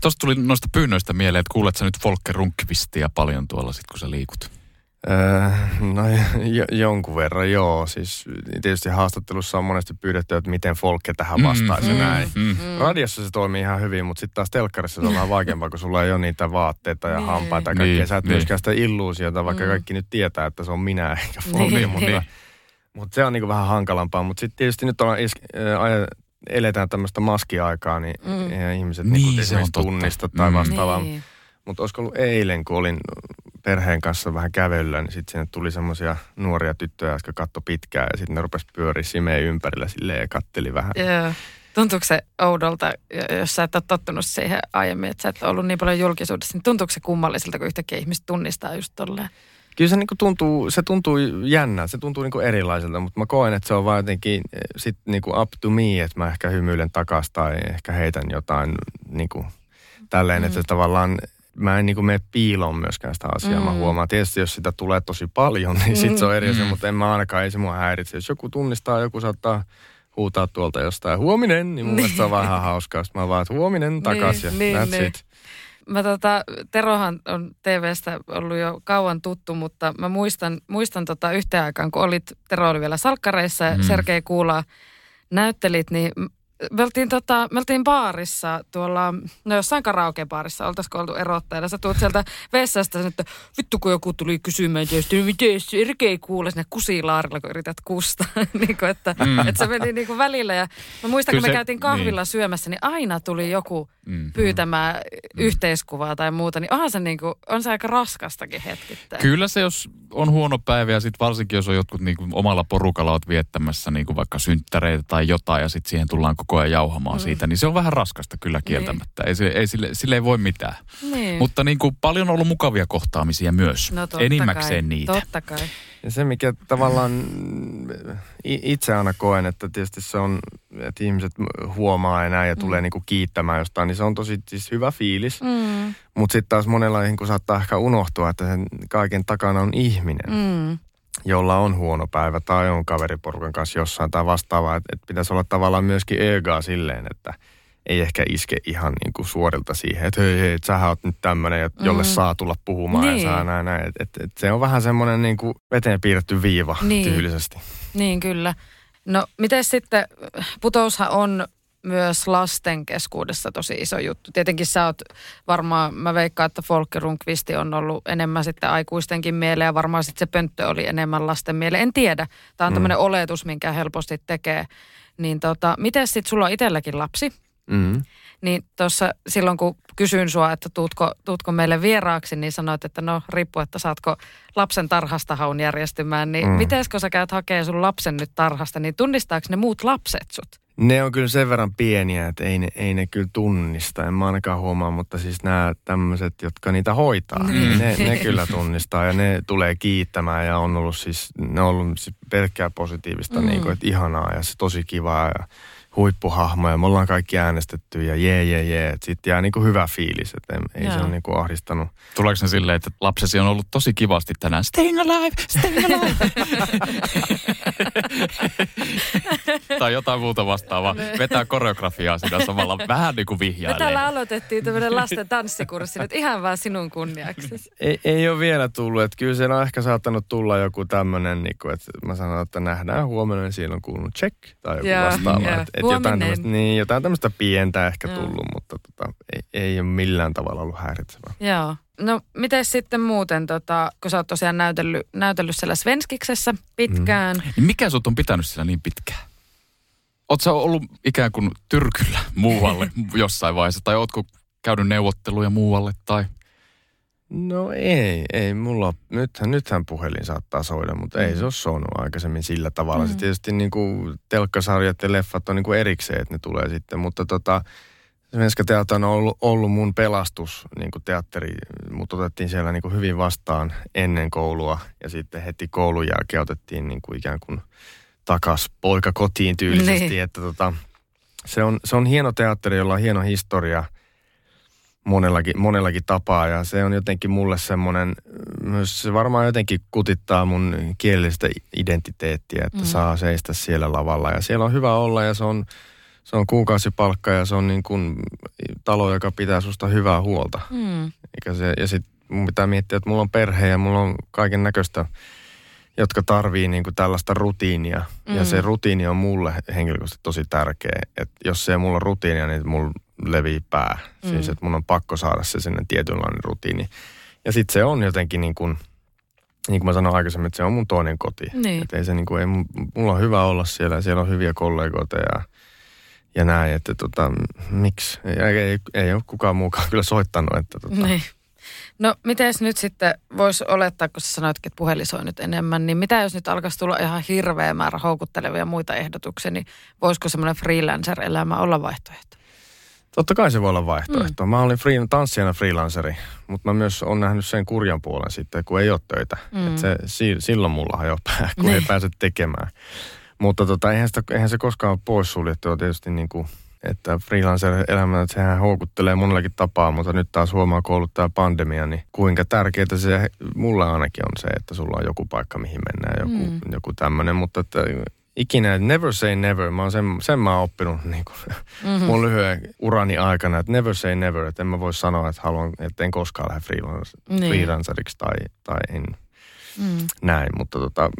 Tuosta tuli noista pyynnöistä mieleen, että kuulet sä nyt Folke Runkvistia paljon tuolla sit, kun sä liikut? Öö, no jo, jonkun verran joo. Siis tietysti haastattelussa on monesti pyydetty, että miten Folke tähän vastaisi mm, näin. Mm, Radiossa se toimii ihan hyvin, mutta sitten taas telkkarissa se on vähän vaikeampaa, kun sulla ei ole niitä vaatteita ja niin. hampaita ja kaikkea. Niin, Sä et niin. myöskään sitä illuusiota, vaikka mm. kaikki nyt tietää, että se on minä eikä Folke. Niin, mutta, niin. mutta se on niinku vähän hankalampaa. Mutta sitten tietysti nyt on is- eletään tämmöistä maskiaikaa, niin mm. ihmiset niin, se on tunnista tai mm. vastaavaa. Niin. Mutta olisiko ollut eilen, kun olin perheen kanssa vähän kävelyllä, niin sitten sinne tuli semmoisia nuoria tyttöjä, jotka katto pitkään ja sitten ne rupesi pyöriä simeen ympärillä silleen ja katteli vähän. Joo. Tuntuuko se oudolta, jos sä et ole tottunut siihen aiemmin, että sä et ollut niin paljon julkisuudessa, niin tuntuuko se kummalliselta, kun yhtäkkiä ihmiset tunnistaa just tolleen? Kyllä se, niinku tuntuu, se tuntuu jännä, se tuntuu niinku erilaiselta, mutta mä koen, että se on vaan jotenkin eh, sit niinku up to me, että mä ehkä hymyilen takaisin tai ehkä heitän jotain niinku tälleen, mm. että tavallaan mä en niin mene piiloon myöskään sitä asiaa. Mm. Mä huomaan, tietysti jos sitä tulee tosi paljon, niin sit se on eri asia, mm. mutta en mä ainakaan, ei se mua häiritse. Jos joku tunnistaa, joku saattaa huutaa tuolta jostain huominen, niin mun mielestä se on vähän hauskaa. Sitten mä vaan, että huominen takaisin niin, ja niin, that's niin. it. Mä tota, Terohan on TVstä ollut jo kauan tuttu, mutta mä muistan, muistan tota yhteen aikaan, kun olit, Tero oli vielä salkkareissa ja mm. Sergei Kuula näyttelit, niin me oltiin, tota, me oltiin baarissa tuolla, no jossain karaokebaarissa, oltaisiko oltu erottajana. Sä tuut sieltä vessasta sen, että vittu kun joku tuli kysymään tietysti, niin miten se Erke ei kuule sinne kusilaarilla, kun yrität kustaa. niin kuin, että, mm. että se meni niin kuin välillä. Ja mä muistan, Kyllä kun me se, käytiin kahvilla niin. syömässä, niin aina tuli joku mm. pyytämään mm. yhteiskuvaa tai muuta. Niin onhan se, niin kuin, on se aika raskastakin hetkittäin. Kyllä se, jos on huono päivä ja sitten varsinkin, jos on jotkut niin kuin omalla porukalla oot viettämässä niin kuin vaikka synttäreitä tai jotain ja sitten siihen tullaan koko ajan jauhamaan mm. siitä, niin se on vähän raskasta kyllä niin. kieltämättä. Niin. Ei, se, ei sille, sille ei voi mitään. Niin. Mutta niin kuin paljon on ollut mukavia kohtaamisia myös. No Enimmäkseen kai. niitä. Totta kai. Ja se, mikä tavallaan itse aina koen, että tietysti se on, että ihmiset huomaa enää ja tulee mm. niinku kiittämään jostain, niin se on tosi siis hyvä fiilis. Mm. Mutta sitten taas monella niin saattaa ehkä unohtua, että sen kaiken takana on ihminen. Mm jolla on huono päivä tai on kaveriporukan kanssa jossain tai vastaavaa. Että et pitäisi olla tavallaan myöskin egaa silleen, että ei ehkä iske ihan niin kuin suorilta siihen, että hei, hei, sähän oot nyt tämmöinen, jolle mm. saa tulla puhumaan niin. ja saa näin, näin. Et, et, et se on vähän semmoinen niin kuin veteen piirretty viiva niin. tyylisesti. Niin, kyllä. No, miten sitten, putoushan on myös lasten keskuudessa tosi iso juttu. Tietenkin sä oot varmaan, mä veikkaan, että Folke Runkvisti on ollut enemmän sitten aikuistenkin mieleen ja varmaan sitten se pönttö oli enemmän lasten mieleen. En tiedä. Tämä on mm. tämmöinen oletus, minkä helposti tekee. Niin tota, miten sitten sulla on itselläkin lapsi? Mm. Niin tuossa silloin kun kysyin sua, että tuutko, tuutko meille vieraaksi, niin sanoit, että no riippuu, että saatko lapsen tarhasta haun järjestymään. Niin mm. miten kun sä käyt hakemaan sun lapsen nyt tarhasta, niin tunnistaako ne muut lapset sut? Ne on kyllä sen verran pieniä, että ei ne, ei ne kyllä tunnista. En mä ainakaan huomaa, mutta siis nämä tämmöiset, jotka niitä hoitaa, niin ne, ne kyllä tunnistaa ja ne tulee kiittämään ja on ollut siis, ne on ollut siis pelkkää positiivista, mm. niin kuin, että ihanaa ja se tosi kivaa ja huippuhahmoja. Me ollaan kaikki äänestetty ja jee, jee, jee. Sitten jää niinku hyvä fiilis, että ei, ei se ole niinku ahdistanut. Tuleeko se silleen, että lapsesi on ollut tosi kivasti tänään? Staying alive, staying alive. tai jotain muuta vastaavaa. Vetää koreografiaa sitä samalla vähän niin kuin vihjailee. Me täällä aloitettiin tämmöinen lasten tanssikurssi nyt ihan vaan sinun kunniaksi. Ei, ei ole vielä tullut. Että kyllä siellä on ehkä saattanut tulla joku tämmöinen, niin kuin, että mä sanon, että nähdään huomenna, niin siellä on kuulunut check tai joku vastaava. Yeah. Et, et jotain, tämmöistä, niin, jotain tämmöistä pientä ehkä Joo. tullut, mutta tota, ei, ei ole millään tavalla ollut häiritsevää. Joo. No miten sitten muuten, tota, kun sä oot tosiaan näytellyt, näytellyt siellä Svenskiksessä pitkään. Mm. Niin mikä sut on pitänyt siellä niin pitkään? Oletko ollut ikään kuin tyrkyllä muualle jossain vaiheessa? Tai ootko käynyt neuvotteluja muualle? Tai... No ei, ei mulla, nythän, nythän puhelin saattaa soida, mutta mm. ei se ole soinut aikaisemmin sillä tavalla. Mm. Se tietysti niin kuin telkkasarjat ja leffat on niin kuin erikseen, että ne tulee sitten, mutta tota, Svenska Teater on ollut, ollut mun pelastus niin kuin teatteri. Mut otettiin siellä niin kuin hyvin vastaan ennen koulua ja sitten heti koulun jälkeen otettiin niin kuin ikään kuin takas poika kotiin tyylisesti. Niin. Että tota, se, on, se on hieno teatteri, jolla on hieno historia monellakin, monellakin tapaa ja se on jotenkin mulle semmoinen, myös se varmaan jotenkin kutittaa mun kielellistä identiteettiä, että mm. saa seistä siellä lavalla ja siellä on hyvä olla ja se on, se on kuukausipalkka ja se on niin kuin talo, joka pitää susta hyvää huolta. Mm. Eikä se, ja sitten mun pitää miettiä, että mulla on perhe ja mulla on kaiken näköistä, jotka tarvii niin kuin tällaista rutiinia. Mm. Ja se rutiini on mulle henkilökohtaisesti tosi tärkeä. Että jos se ei mulla ole rutiinia, niin mulla levii pää. Mm. Siis, että mun on pakko saada se sinne tietynlainen rutiini. Ja sitten se on jotenkin niin kuin, niin kuin mä sanoin aikaisemmin, että se on mun toinen koti. Niin. Että ei se niin kuin, ei, mulla on hyvä olla siellä ja siellä on hyviä kollegoita ja, ja näin. Että tota, miksi? Ei, ei, ei ole kukaan muukaan kyllä soittanut. Että tota, Niin. No miten nyt sitten voisi olettaa, kun sä sanoitkin, että puhelin soi nyt enemmän, niin mitä jos nyt alkaisi tulla ihan hirveä määrä houkuttelevia muita ehdotuksia, niin voisiko semmoinen freelancer-elämä olla vaihtoehto? Totta kai se voi olla vaihtoehto. Mm. Mä olin free, tanssijana freelanceri, mutta mä myös olen nähnyt sen kurjan puolen sitten, kun ei ole töitä. Mm. Et se, si, silloin mulla hajoaa pää, kun Niin. ei pääse tekemään. Mutta tota, eihän, sitä, eihän se koskaan ole poissuljettua tietysti niin kuin, että freelancer-elämä, että sehän houkuttelee monellakin tapaa, mutta nyt taas huomaa, kun ollut tämä pandemia, niin kuinka tärkeää se mulle ainakin on se, että sulla on joku paikka, mihin mennään, joku, mm. joku tämmöinen, mutta että ikinä, never say never, mä oon sen, sen mä oon oppinut niin kuin, mm-hmm. mun lyhyen urani aikana, että never say never, että en mä voi sanoa, että haluan, että en koskaan lähde Niin. freelanceriksi tai, tai en Mm. näin, mutta tota,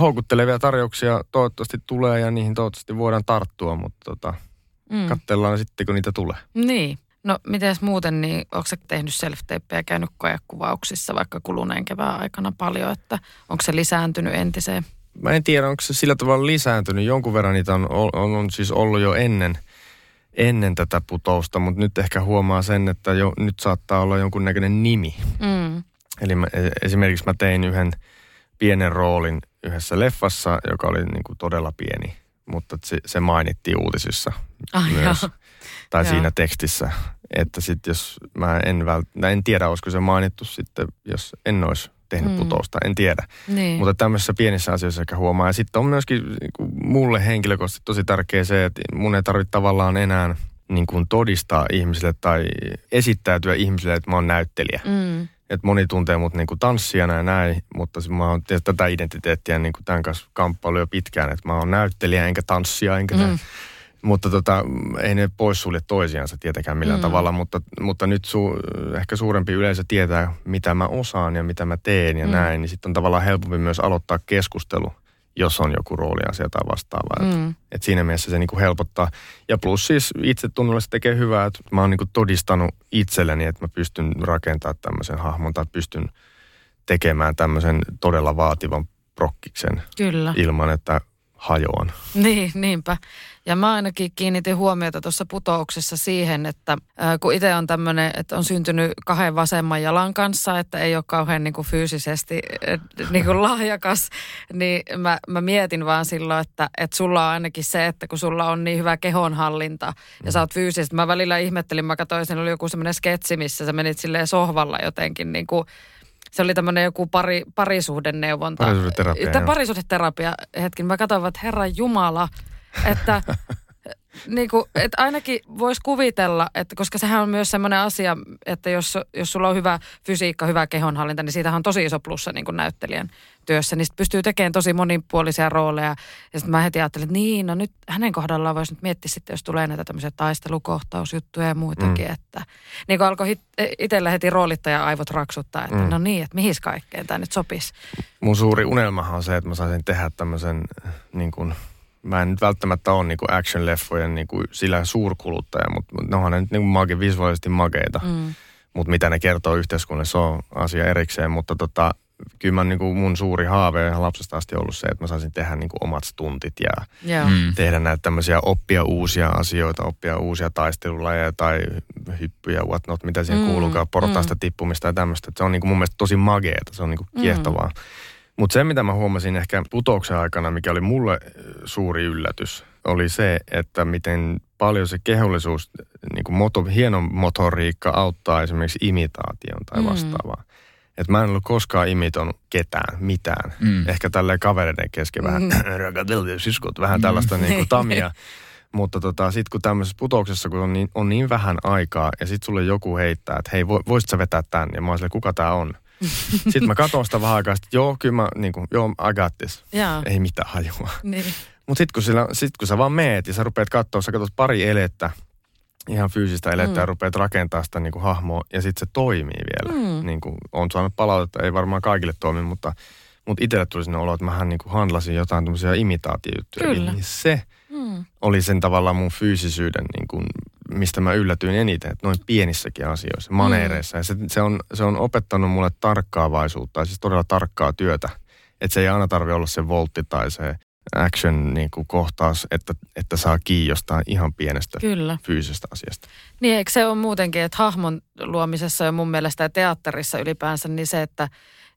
houkuttelevia tarjouksia toivottavasti tulee ja niihin toivottavasti voidaan tarttua, mutta tota, Mm. katsellaan sitten, kun niitä tulee. Niin. No miten muuten, niin onko sä tehnyt self ja käynyt koekuvauksissa vaikka kuluneen kevään aikana paljon, että onko se lisääntynyt entiseen? Mä en tiedä, onko se sillä tavalla lisääntynyt. Jonkun verran niitä on, on, on siis ollut jo ennen, ennen tätä putousta, mutta nyt ehkä huomaa sen, että jo, nyt saattaa olla jonkunnäköinen nimi. Mm. Eli mä, e- esimerkiksi mä tein yhden pienen roolin yhdessä leffassa, joka oli niin kuin todella pieni, mutta se, se mainittiin uutisissa Ah, myös. joo. Tai Joo. siinä tekstissä. Että sitten jos mä en, vält, mä en tiedä, olisiko se mainittu sitten, jos en olisi tehnyt Mm. putousta, en tiedä. Niin. Mutta tämmöisissä pienissä asioissa ehkä huomaa. Ja sitten on myöskin niin mulle henkilökohtaisesti tosi tärkeä se, että mun ei tarvitse tavallaan enää niin kuin todistaa ihmisille tai esittäytyä ihmisille, että mä oon näyttelijä. Mm. Että moni tuntee mut niin kuin tanssijana ja näin, mutta mä oon tätä identiteettiä niin kuin tämän kanssa kamppailu jo pitkään, että mä oon näyttelijä enkä tanssija enkä mm. Mutta tota, ei ne poissulje toisiansa tietenkään millään Mm. tavalla, mutta, mutta nyt su, ehkä suurempi yleisö tietää, mitä mä osaan ja mitä mä teen ja Mm. mm. näin, niin sitten on tavallaan helpompi myös aloittaa keskustelu, jos on joku rooliasia tai vastaava. Mm. Mm. Et siinä mielessä se niinku helpottaa. Ja plus siis itsetunnolle se tekee hyvää, että mä oon niinku todistanut itselleni, että mä pystyn rakentamaan tämmöisen hahmon tai pystyn tekemään tämmöisen todella vaativan prokkiksen Kyllä. ilman, että hajoan. Niin, niinpä. Ja mä ainakin kiinnitin huomiota tuossa putouksessa siihen, että ää, kun itse on tämmöinen, että on syntynyt kahden vasemman jalan kanssa, että ei ole kauhean niin kuin fyysisesti äh, niin kuin lahjakas, niin mä, mä mietin vaan silloin, että, että sulla on ainakin se, että kun sulla on niin hyvä kehonhallinta ja sä oot fyysisesti. Mä välillä ihmettelin, mä katsoin, siinä oli joku semmoinen sketsi, missä sä menit silleen sohvalla jotenkin niin kuin se oli tämmöinen joku pari, parisuhdeneuvonta. Parisuhdeterapia, Tämä parisuhdeterapia hetki. Mä katsoin, että Herran Jumala, että niin kuin, että ainakin voisi kuvitella, että koska sehän on myös semmoinen asia, että jos, jos sulla on hyvä fysiikka, hyvä kehonhallinta, niin siitähän on tosi iso plussa niin kuin näyttelijän työssä. Niin pystyy tekemään tosi monipuolisia rooleja. Ja sitten mä heti ajattelin, että niin, no nyt hänen kohdallaan voisi nyt miettiä sitten, jos tulee näitä tämmöisiä taistelukohtausjuttuja ja muitakin. Mm. Että, niin kuin alkoi hit- itsellä heti roolittaja aivot raksuttaa, että mm. no niin, että mihin kaikkeen tämä nyt sopisi. Mun suuri unelmahan on se, että mä saisin tehdä tämmöisen niin kuin, mä en nyt välttämättä ole niin kuin action-leffojen niin kuin sillä suurkuluttaja, mutta, mutta ne onhan ne nyt niin kuin mage, visuaalisesti makeita. Mm. Mutta mitä ne kertoo yhteiskunnassa on asia erikseen, mutta tota, kyllä mä, niin kuin mun suuri haave ihan lapsesta asti ollut se, että mä saisin tehdä niin kuin omat stuntit ja Joo. Mm. tehdä näitä tämmöisiä, oppia uusia asioita, oppia uusia taistelulajeja tai hyppyjä, whatnot, mitä siihen Mm, mm, kuuluukaan, portaista mm. tippumista ja tämmöistä. Se on niin kuin mun mielestä tosi mageeta, se on niin kuin kiehtovaa. Mm. Mutta se, mitä mä huomasin ehkä putouksen aikana, mikä oli mulle ö, suuri yllätys, oli se, että miten paljon se kehollisuus, niin kuin moto, hieno motoriikka auttaa esimerkiksi imitaation tai Mm. vastaavaa. Et mä en ollut koskaan imitoinut ketään, mitään. Mm. Ehkä tälleen kavereiden kesken vähän, rakateltiin siskot, vähän tällaista niin kuin tamia. Mutta tota, sitten kun tämmöisessä putouksessa, kun on niin, on niin vähän aikaa, ja sitten sulle joku heittää, että hei, vo- voisit sä vetää tän? Ja mä oon silleen, kuka tää on? sitten mä katson sitä vähän aikaa, että joo, kyllä mä, niin kuin, joo, I got this. Jaa. Ei mitään hajua. Niin. Mutta sitten kun, sillä- sit kun sä vaan meet ja sä rupeat katsoa, sä katsot pari elettä, ihan fyysistä elettä mm. ja rupeat rakentaa sitä niin kuin hahmoa ja sitten se toimii vielä. Mm. Niin kuin on saanut palautetta, ei varmaan kaikille toimi, mutta, mutta itselle tuli sinne olo, että mähän niin kuin handlasin jotain tämmöisiä imitaatiojuttuja. Kyllä. Niin se Mm. oli sen tavallaan mun fyysisyyden, niin kuin, mistä mä yllätyin eniten, että noin pienissäkin asioissa, maneereissa. Ja se, se, on, se on opettanut mulle tarkkaavaisuutta, ja siis todella tarkkaa työtä. Että se ei aina tarvi olla se voltti tai se action niin kuin kohtaus, että, että saa kiinni jostain ihan pienestä Kyllä. fyysisestä asiasta. Niin, eikö se on muutenkin, että hahmon luomisessa ja mun mielestä ja teatterissa ylipäänsä, niin se, että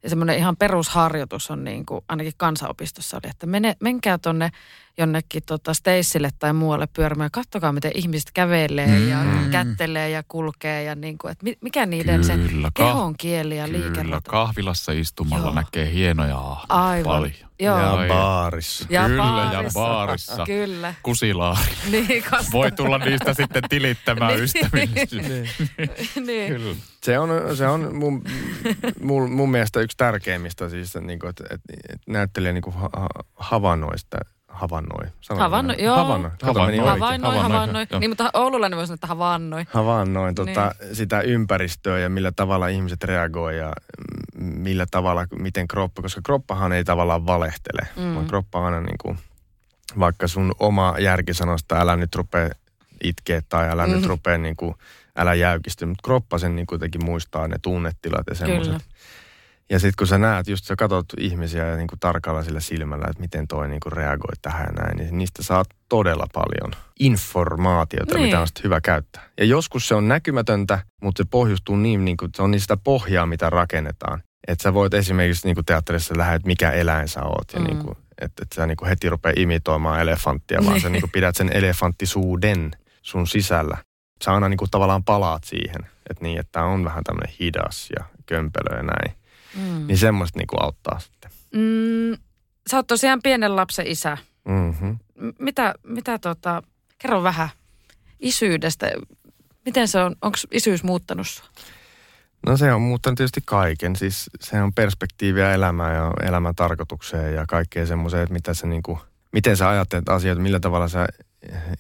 semmoinen ihan perusharjoitus on niin kuin, ainakin kansanopistossa oli, että mene, menkää tonne jonnekin tota Stacelle tai muualle pyörimään. Kattokaa, miten ihmiset kävelee mm. ja kättelee ja kulkee ja niin kuin, että mi- mikä niiden se Kyllä, kah- kehon kieli ja Kyllä, liikerata. kahvilassa istumalla Joo. näkee hienoja Aivan. paljon. Joo. Ja baarissa. Ja Kyllä, baarissa. ja baarissa. Kyllä. Kusilaari. Niin, Voi tulla niistä sitten tilittämään Niin. ystäville. niin. Kyllä. Se on, se on mun, mun, mun mielestä yksi tärkeimmistä, siis, niin kuin, että, että, että näyttelijä niin kuin ha, havainnoi sitä, havainnoi. Sanotaanko Havainnoi, näin? joo. Havainnoi. Kato. Havainnoi, Havainnoi, havainnoi. joo. Niin, mutta Oululainen voisi sanoa, että havainnoi. havainnoin tota, sitä ympäristöä ja millä tavalla ihmiset reagoi ja millä tavalla, miten kroppa, koska kroppahan ei tavallaan valehtele, Mm. vaan kroppa on aina niin kuin, vaikka sun oma järki sanoo, että älä nyt rupea itkeä tai älä mm. nyt rupea niin kuin, älä jäykisty, mutta kroppa sen niin kuitenkin muistaa ne tunnetilat ja Kyllä. semmoiset. Ja sitten kun sä näet, just sä katsot ihmisiä ja niin kuin tarkalla sillä silmällä, että miten toi niin kuin reagoi tähän ja näin, niin niistä saat todella paljon informaatiota, Niin. mitä on sitten hyvä käyttää. Ja joskus se on näkymätöntä, mutta se pohjustuu niin, niin kuin, se on sitä pohjaa, mitä rakennetaan. Että sä voit esimerkiksi niin kuin teatterissa lähdet, että mikä eläin sä oot. Ja Mm. niin kuin, että, että sä niin kuin heti rupea imitoimaan elefanttia, vaan sä niin kuin pidät sen elefanttisuuden sun sisällä. Sä aina niin kuin tavallaan palaat siihen. Että niin, että on vähän tämmöinen hidas ja kömpelö ja näin. Mm. Niin semmoista niin kuin auttaa sitten. Mm, sä oot tosiaan pienen lapsen isä. Mm-hmm. M- Mitä, mitä tota, kerro vähän isyydestä. Miten se on, onko isyys muuttanut sua? No se on muuttanut tietysti kaiken. Siis se on perspektiiviä elämään ja elämän tarkoitukseen ja kaikkea semmoiseen, että mitä sä niinku, miten sä ajattelet asioita, millä tavalla sä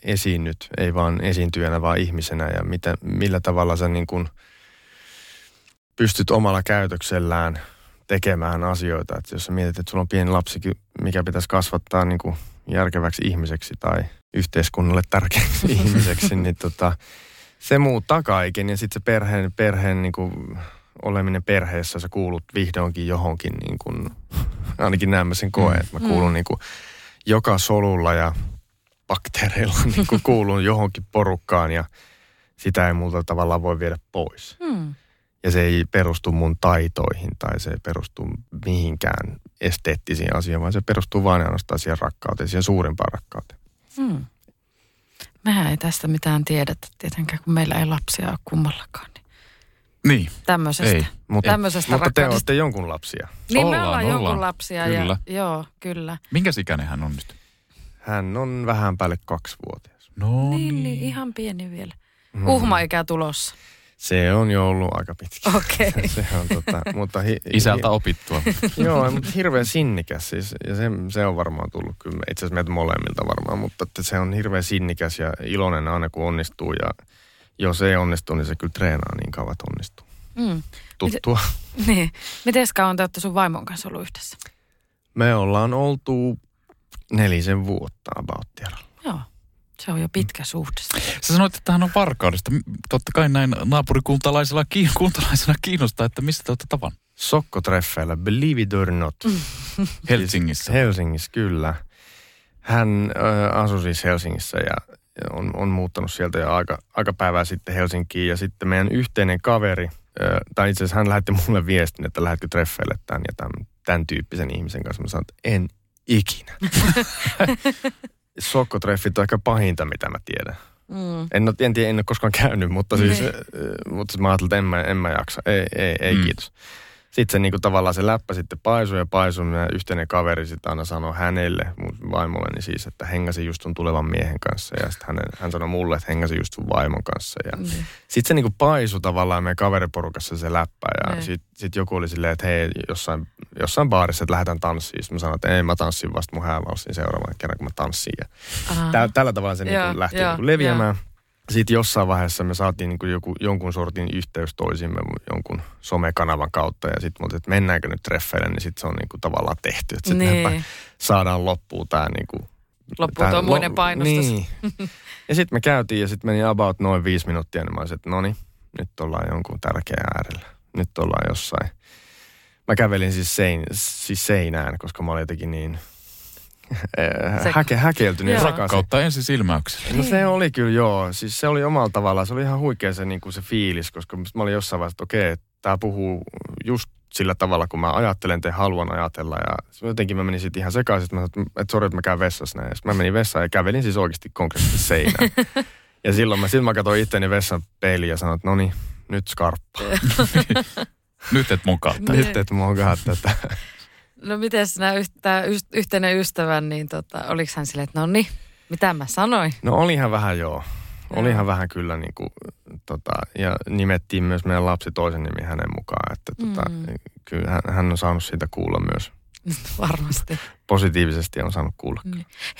esiinnyt, ei vaan esiintyjänä, vaan ihmisenä ja mitä, millä tavalla sä niinku pystyt omalla käytöksellään tekemään asioita. Että jos sä mietit, että sulla on pieni lapsikin, mikä pitäisi kasvattaa niinku järkeväksi ihmiseksi tai yhteiskunnalle tärkeäksi ihmiseksi, niin tota, se muuttaa kaiken ja sitten se perheen, perheen niin kuin, oleminen perheessä, sä kuulut vihdoinkin johonkin, niin kuin, ainakin näin mä sen koen, että mä kuulun niin kuin, joka solulla ja bakteereilla niin kuin, kuulun johonkin porukkaan ja sitä ei muuta tavallaan voi viedä pois. Hmm. Ja se ei perustu mun taitoihin tai se ei perustu mihinkään esteettisiin asioihin, vaan se perustuu vain ainoastaan siihen rakkauteen, siihen suurimpaan rakkauteen. Hmm. Mehän ei tästä mitään tiedetä tietenkään, kun meillä ei lapsia ole kummallakaan. Niin Niin. tämmöisestä. Ei. Mutta, Tämmöisestä mutta te olette jonkun lapsia. Niin me Ollaan, ollaan jonkun ollaan. lapsia. Kyllä. Ja, joo, kyllä. Minkäs ikäinen hän on nyt? Hän on vähän päälle kaksivuotias. No niin, niin, ihan pieni vielä. Uhma-ikä tulossa. Se on jo ollut aika pitkä. Okei. se on tota, mutta hi, Isältä opittua. Joo, mutta hirveän sinnikäs siis, ja se, se on varmaan tullut kyllä, itse asiassa meiltä molemmilta varmaan, mutta että se on hirveän sinnikäs ja iloinen aina kun onnistuu ja jos ei onnistu, niin se kyllä treenaa niin kauan, että onnistuu. Mm. Tuttua. Niin. Miten kauan te olette sun vaimon kanssa ollut yhdessä? Me ollaan oltu nelisen vuotta about. Se on jo pitkä suhde. Sä sanoit, että hän on varkaudesta. Totta kai näin naapurikuntalaisena, kiin, kuntalaisena kiinnostaa, että mistä te olette tavannut? Sokkotreffeillä, believe it or not. Helsingissä. Helsingissä, kyllä. Hän ö, asui siis Helsingissä ja ja on, on muuttanut sieltä jo aika, aika päivää sitten Helsinkiin. Ja sitten meidän yhteinen kaveri, ö, tai itse asiassa hän lähetti mulle viestin, että lähdetkö treffeille tämän ja tämän, tämän tyyppisen ihmisen kanssa. Mä sanoin, että en ikinä. Sokkotreffit on ehkä pahinta, mitä mä tiedän. Mm. En, ole, en tiedä, en ole koskaan käynyt, mutta siis, Niin. äh, mutta mä ajattelin, että en mä, en mä jaksa. Ei, ei, ei Mm. mm. kiitos. Sitten se niinku tavallaan se läppä sitten paisui ja paisui ja yhteinen kaveri sitten aina sanoi hänelle, mun vaimolleni siis, että hengäsi just sun tulevan miehen kanssa. Ja sitten hän, hän sanoi mulle, että hengäsi just sun vaimon kanssa. Ja Niin. sitten se niinku paisui tavallaan meidän kaveriporukassa se läppä. Ja Niin. sitten sit joku oli silleen, että hei, jossain, jossain baarissa, että lähdetään tanssiin. Sitten mä sanoin, että ei mä tanssin vasta mun häävalssin seuraavan kerran, kun mä tanssin. Ja. Tä, tällä tavalla se niinku lähti joo, niinku leviämään. Sitten jossain vaiheessa me saatiin niinku joku, jonkun sortin yhteys toisimme jonkun somekanavan kautta. Ja sitten me että mennäänkö nyt treffeille, niin sitten se on niinku tavallaan tehty. Että Niin. saadaan loppuun tämä niinku, Loppuu tuo muiden painostus. Niin. ja sitten me käytiin ja sitten meni about noin viisi minuuttia, niin mä olisin, että no niin, nyt ollaan jonkun tärkeän äärellä. Nyt ollaan jossain. Mä kävelin siis, sein, siis seinään, koska mä olin jotenkin niin Se- häke, häkeltynyt ja Joo. sekaisin. Kautta ensi silmäyksellä. No se oli kyllä joo. Siis se oli omalla tavallaan, se oli ihan huikea se, niin kuin se fiilis, koska mä olin jossain vaiheessa, että okei, tämä puhuu just sillä tavalla, kun mä ajattelen tai haluan ajatella. Ja jotenkin mä menin sitten ihan sekaisin, että mä sanoin, että, sori, että mä käyn vessassa näin. Ja mä menin vessaan ja kävelin siis oikeasti konkreettisesti seinään. ja silloin mä, silloin mä katsoin itteni vessan peiliin ja sanoin, että no niin, nyt skarppa. Nyt et mukaan. Niin. Nyt et mokaa tätä. No miten nämä tämä yhteinen ystävä, niin tota, oliko hän silleen, että no niin, mitä mä sanoin? No olihan vähän joo. Olihan vähän kyllä niin kuin, tota, ja nimettiin myös meidän lapsi toisen nimi hänen mukaan. Että tota, Mm. kyllä hän, hän on saanut siitä kuulla myös Varmasti. positiivisesti on saanut kuulla.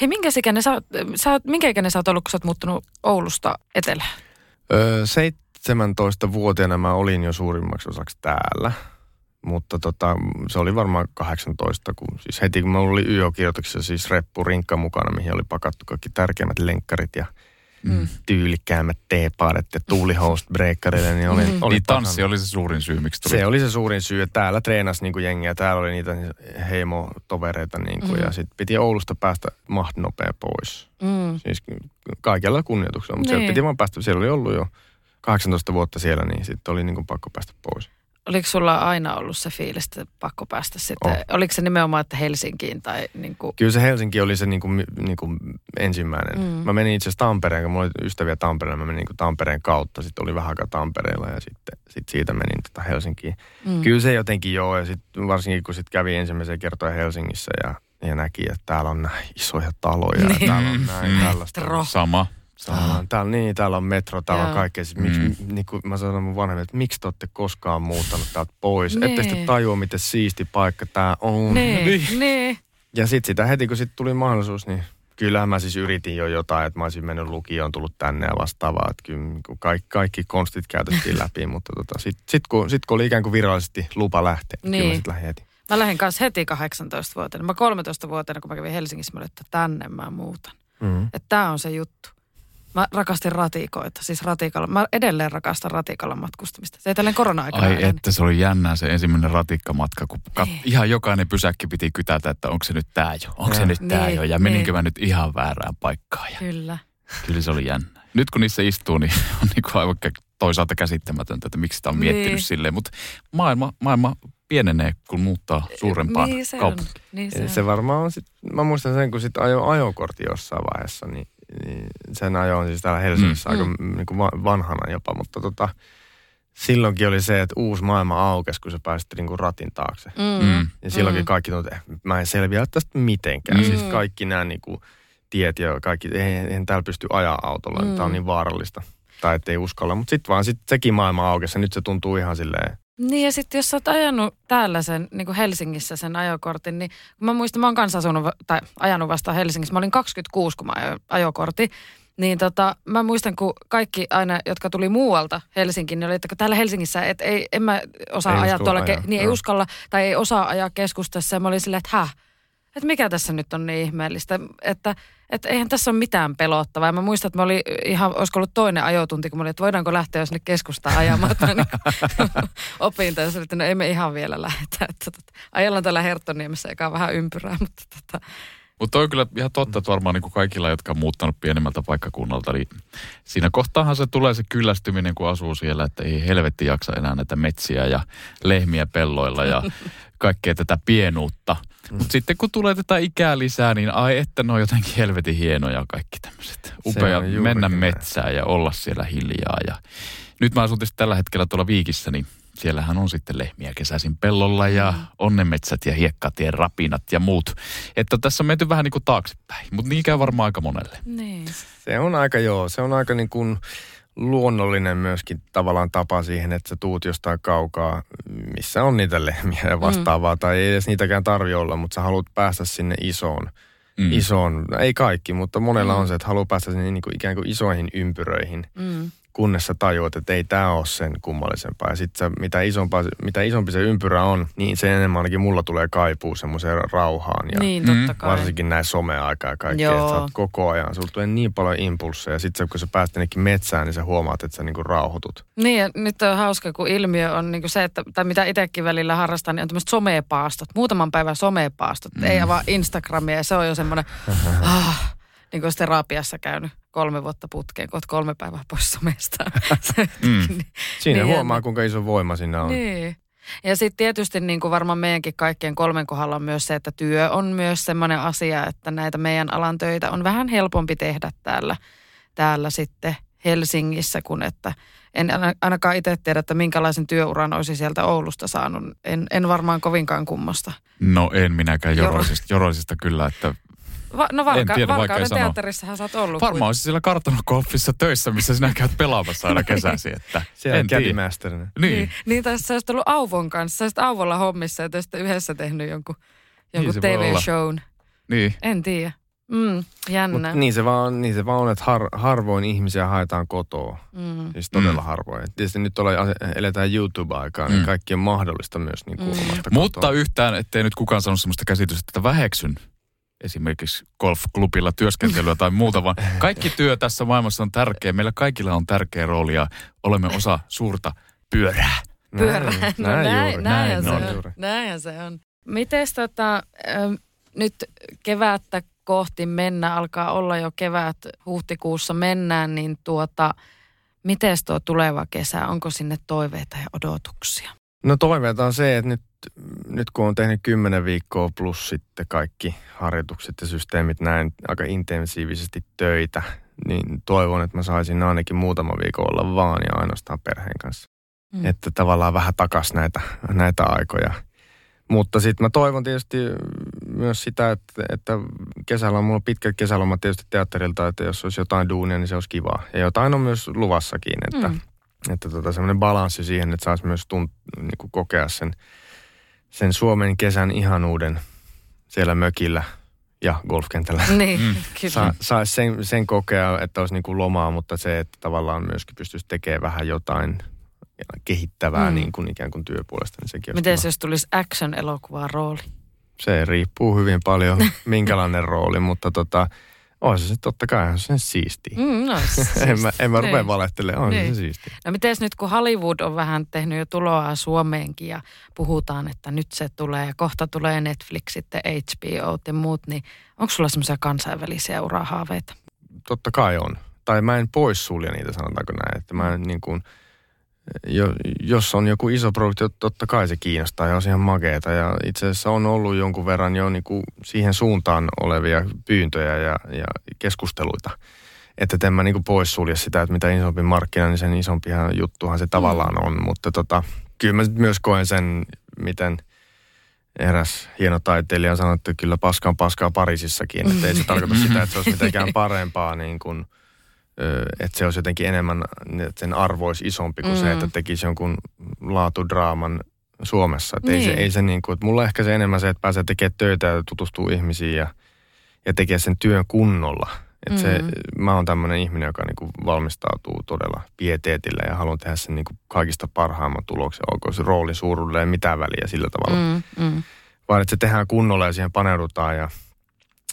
Hei, minkä ikäinen sä, sä, minkä ikäinen sä oot ollut, kun sä oot muuttunut Oulusta etelään? Öö, 17-vuotiaana mä olin jo suurimmaksi osaksi täällä. Mutta tota, se oli varmaan 18, kun siis heti kun mä oli YO-kirjoituksessa siis reppu rinkka mukana, mihin oli pakattu kaikki tärkeimmät lenkkarit ja Mm. tyylikkäämmät teepaadet ja tuulihoust breakkareille, niin oli, Mm. oli Niin tanssi oli se suurin syy, miksi tuli. Se oli se suurin syy, että täällä treenasi niin jengiä, täällä oli niitä heimotovereita niin kuin, Mm. ja sitten piti Oulusta päästä mahdollisimman nopea pois. Mm. Siis kaikella kunnioituksella, mutta Niin. niin. piti vaan päästä, siellä oli ollut jo 18 vuotta siellä, niin sitten oli niin kuin pakko päästä pois. Oliko sulla aina ollut se fiilis, että pakko päästä sitten? On. Oliko se nimenomaan, että Helsinkiin tai niin kuin, Kyllä se Helsinki oli se niin kuin, niin kuin ensimmäinen. Mm. Mä menin itse asiassa Tampereen, kun mulla oli ystäviä Tampereella, mä menin niin kuin Tampereen kautta. Sitten oli vähän aikaa Tampereella ja sitten sit siitä menin tota Helsinkiin. mm. Kyllä se jotenkin joo, ja sitten varsinkin kun sitten kävi ensimmäisiä kertoja Helsingissä ja, ja näki, että täällä on näin isoja taloja ja Niin. täällä on näin Mm. tällaista. Sama. Täällä on, täällä, niin, täällä on metro, täällä Joo. on kaikkea. Siis, miksi, Mm. niin kuin mä sanon mun vanhemmille, että miksi te olette koskaan muuttanut täältä pois? Nee. Ette te tajua, miten siisti paikka tää on. Niin, niin. Ja sitten sitä heti, kun sitten tuli mahdollisuus, niin kyllähän mä siis yritin jo jotain, että mä olisin mennyt lukioon, tullut tänne ja vastaavaa. Että kyllä niin kaikki, kaikki konstit käytettiin läpi, mutta tota, sitten sit kun, sit kun oli ikään kuin virallisesti lupa lähteä, niin, kyllä Niin. mä sitten lähdin heti. Mä lähdin kanssa heti 18-vuotiaana. Mä 13-vuotiaana, kun mä kävin Helsingissä, mä olin, että tänne mä muutan. Mm. Että tää on se juttu. Mä rakastin ratikoita, siis ratikalla. Mä edelleen rakastan ratikalla matkustamista. Se ei tälleen korona-aikana. Ai enää. että se oli jännää se ensimmäinen ratikkamatka, kun kat- Niin. ihan jokainen pysäkki piti kytätä, että onko se nyt tää jo, onko se Niin. nyt tää Niin, jo, ja meninkö niin. mä nyt ihan väärään paikkaan. Ja Kyllä. kyllä se oli jännä. Nyt kun niissä istuu, niin on niin kuin aivan toisaalta käsittämätöntä, että miksi sitä on miettinyt Niin. silleen, mutta maailma, maailma pienenee, kun muuttaa suurempaan niin kaupunkiin. Niin se, Se, varmaan on sit, mä muistan sen, kun sitten ajo ajokortti jossain vaiheessa, niin, niin sen ajoin siis täällä Helsingissä Mm. mm. aika mm. niin kuin va- vanhana jopa, mutta tota, silloinkin oli se, että uusi maailma aukesi, kun sä pääsit niin kuin ratin taakse. Mm. Mm. Ja silloinkin Mm. kaikki tuntui, että mä en selviä tästä mitenkään. Mm. Mm. Siis kaikki nämä niin kuin, tiet ja kaikki, eihän, eihän täällä pysty ajaa autolla, Mm. mm. tämä on niin vaarallista. Tai ettei uskalla, mutta sitten vaan sit sekin maailma aukesi ja nyt se tuntuu ihan silleen, Niin ja sitten jos sä oot ajanut täällä sen, niin kuin Helsingissä sen ajokortin, niin kun mä muistan, mä oon kanssa asunut, tai ajanut vasta Helsingissä. Mä olin 26, kun mä ajoin ajokortti. Niin tota, mä muistan, kun kaikki aina, jotka tuli muualta Helsinkiin, niin oli, että täällä Helsingissä, että ei, en mä osaa Ei ajaa tuolla, ajaa, ke- niin ei uskalla tai ei osaa ajaa keskustassa. Ja mä olin silleen, että häh, että mikä tässä nyt on niin ihmeellistä, että, että eihän tässä ole mitään pelottavaa. Ja mä muistan, että mä olin ihan, olisiko ollut toinen ajotunti, kun mä olin, että voidaanko lähteä jo sinne keskustaan ajamaan. että niin opin tai että no ei me ihan vielä lähdetä. Että, tota, ajellaan täällä Herttoniemessä, joka on vähän ympyrää, mutta tota, Mutta on kyllä ihan totta, että varmaan niin kaikilla, jotka on muuttanut pienemmältä paikkakunnalta, niin siinä kohtaahan se tulee se kyllästyminen, kun asuu siellä, että ei helvetti jaksa enää näitä metsiä ja lehmiä pelloilla ja kaikkea tätä pienuutta. Mm. Mutta sitten kun tulee tätä ikää lisää, niin ai että ne on jotenkin helvetin hienoja kaikki tämmöiset. Upea mennä metsään ja olla siellä hiljaa. Ja nyt mä asun tällä hetkellä tuolla Viikissä, niin siellähän on sitten lehmiä kesäisin pellolla ja mm. onnenmetsät ja hiekkatien rapinat ja muut. Että tässä on menty vähän niin kuin taaksepäin, mutta niin käy varmaan aika monelle. Niin. Se on aika joo, se on aika niin kuin luonnollinen myöskin tavallaan tapa siihen, että sä tuut jostain kaukaa, missä on niitä lehmiä ja vastaavaa, mm. tai ei edes niitäkään tarvi olla, mutta sä haluat päästä sinne isoon, mm. isoon, no ei kaikki, mutta monella mm. on se, että haluaa päästä sinne niin kuin ikään kuin isoihin ympyröihin. Mm kunnes sä tajuat, että ei tämä ole sen kummallisempaa. Ja sitten mitä, isompaa, mitä isompi se ympyrä on, niin se enemmän ainakin mulla tulee kaipuu semmoiseen rauhaan. Ja niin, totta kai. Varsinkin näin someaikaa ja kaikkea, että sä oot koko ajan. Sulla tulee niin paljon impulseja. Sitten kun sä pääst metsään, niin sä huomaat, että sä niinku rauhoitut. Niin, ja nyt on hauska, kun ilmiö on niinku se, että, tai mitä itsekin välillä harrastan, niin on tämmöiset somepaastot. Muutaman päivän somepaastot. Mm. Ei avaa Instagramia ja se on jo semmoinen, ah, niin kuin terapiassa käynyt kolme vuotta putkeen, kun kolme päivää pois somesta. mm. Siinä niin, huomaa, kuinka iso voima siinä on. Niin. Ja sitten tietysti niin kuin varmaan meidänkin kaikkien kolmen kohdalla on myös se, että työ on myös semmoinen asia, että näitä meidän alan töitä on vähän helpompi tehdä täällä, täällä sitten Helsingissä, kun että en ainakaan itse tiedä, että minkälaisen työuran olisi sieltä Oulusta saanut. En, en varmaan kovinkaan kummosta. No en minäkään Joroisista, Joroisista kyllä, että Va, no Valka, en tiedä, Valkauden teatterissahan sä oot ollut. Varmaan olisi siellä kartanokolfissa töissä, missä sinä käyt pelaamassa aina kesäsi. Että Siellä en kädimästerinä. Niin. niin. Niin, tai sä olisit ollut Auvon kanssa. Sä olisit Auvolla hommissa ja te yhdessä tehnyt jonkun, jonkun niin TV-shown. Niin. En tiedä. Mm, jännä. Mut niin, se vaan, niin se vaan on, että har, harvoin ihmisiä haetaan kotoa. Mm. Siis todella mm. harvoin. Tietysti nyt ole, eletään YouTube-aikaa, niin mm. kaikki on mahdollista myös niin kuin mm. Mutta yhtään, ettei nyt kukaan sanonut sellaista käsitystä, että väheksyn esimerkiksi golfklubilla työskentelyä tai muuta, vaan kaikki työ tässä maailmassa on tärkeä. Meillä kaikilla on tärkeä rooli ja olemme osa suurta pyörää. Pyörää. Näin, no näin, näin, juuri, näin, näin, se on. Juuri. Näinhän se on. Miten tota, nyt kevättä kohti mennä, alkaa olla jo kevät, huhtikuussa mennään, niin tuota, miten tuo tuleva kesä, onko sinne toiveita ja odotuksia? No toiveita on se, että nyt nyt kun on tehnyt kymmenen viikkoa plus sitten kaikki harjoitukset ja systeemit näin aika intensiivisesti töitä, niin toivon, että mä saisin ainakin muutama viikko olla vaan ja ainoastaan perheen kanssa. Mm. Että tavallaan vähän takas näitä, näitä aikoja. Mutta sitten mä toivon tietysti myös sitä, että, että kesällä on mulla pitkät kesälomat tietysti teatterilta, että jos olisi jotain duunia, niin se olisi kivaa. Ja jotain on myös luvassakin, että, mm. että tota, semmoinen balanssi siihen, että saisi myös tunt, niin kuin kokea sen – sen Suomen kesän ihanuuden siellä mökillä ja golfkentällä. Niin, mm. Sa, saisi sen, sen kokea, että olisi niin kuin lomaa, mutta se, että tavallaan myöskin pystyisi tekemään vähän jotain kehittävää mm. niin kuin ikään kuin työpuolesta, niin sekin Miten jos tulisi action-elokuvaa rooli? Se riippuu hyvin paljon, minkälainen rooli, mutta tota, on se totta kai, on se siisti. Mm, no, en mä, en mä rupea niin. valehtelemaan, on niin. se siisti. No miten nyt kun Hollywood on vähän tehnyt jo tuloa Suomeenkin ja puhutaan, että nyt se tulee ja kohta tulee Netflix, sitten HBO ja muut, niin onko sulla semmoisia kansainvälisiä urahaaveita? Totta kai on. Tai mä en poissulje niitä, sanotaanko näin. Että mä en niin kuin – jo, jos on joku iso projekti, totta kai se kiinnostaa ja on ihan makeeta. Ja itse asiassa on ollut jonkun verran jo niin kuin siihen suuntaan olevia pyyntöjä ja, ja keskusteluita. Että en mä niin poissulje sitä, että mitä isompi markkina, niin sen isompi juttuhan se tavallaan on. Mutta tota, kyllä mä myös koen sen, miten eräs hieno taiteilija sanoi, että kyllä paskaan paskaa Pariisissakin. Että ei se tarkoita sitä, että se olisi mitenkään parempaa niin kuin – että se olisi jotenkin enemmän, että sen arvo olisi isompi kuin mm. se, että tekisi jonkun laatudraaman Suomessa. Että niin. ei se, ei se niin kuin, että mulla ehkä se enemmän se, että pääsee tekemään töitä ja tutustuu ihmisiin ja, ja tekee sen työn kunnolla. Että mm. se, mä oon tämmöinen ihminen, joka niin kuin valmistautuu todella pieteetillä ja haluan tehdä sen niin kuin kaikista parhaimman tuloksen. Onko se rooli suuruudelle mitä väliä sillä tavalla. Mm, mm. Vaan että se tehdään kunnolla ja siihen paneudutaan ja –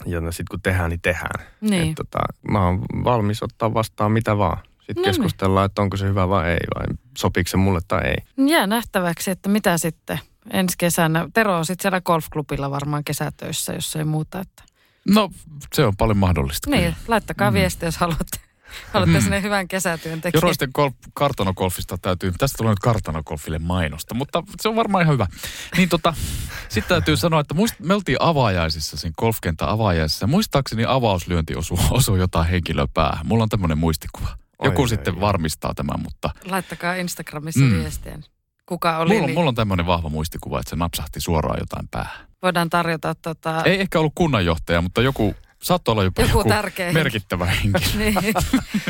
ja sitten kun tehdään, niin tehdään. Niin. Et, tota, mä oon valmis ottaa vastaan mitä vaan. Sitten no keskustellaan, niin. että onko se hyvä vai ei, vai sopiiko se mulle tai ei. Jää nähtäväksi, että mitä sitten ensi kesänä. Tero on sitten siellä golfklubilla varmaan kesätöissä, jos ei muuta. Että... No, se on paljon mahdollista. Niin, kyllä. laittakaa mm. viestiä, jos haluatte. Olette sinne hyvän kesätyöntekijän. Joroisten golf, kartanogolfista täytyy, tästä tulee nyt kartanogolfille mainosta, mutta se on varmaan ihan hyvä. Niin tota, sitten täytyy sanoa, että muist, me oltiin avaajaisissa, siinä golfkentän avaajaisissa. Muistaakseni avauslyönti osui, osui jotain henkilöä päähän. Mulla on tämmöinen muistikuva. Joku Oi, sitten oi. varmistaa tämän, mutta Laittakaa Instagramissa Mm. mm. viestiä. Kuka oli, mulla, on- niin mulla on tämmöinen vahva muistikuva, että se napsahti suoraan jotain päähän. voidaan tarjota tota, Ei ehkä ollut kunnanjohtaja, mutta joku, saattoi olla jopa Joku joku, tärkeä merkittävä henkilö. niin.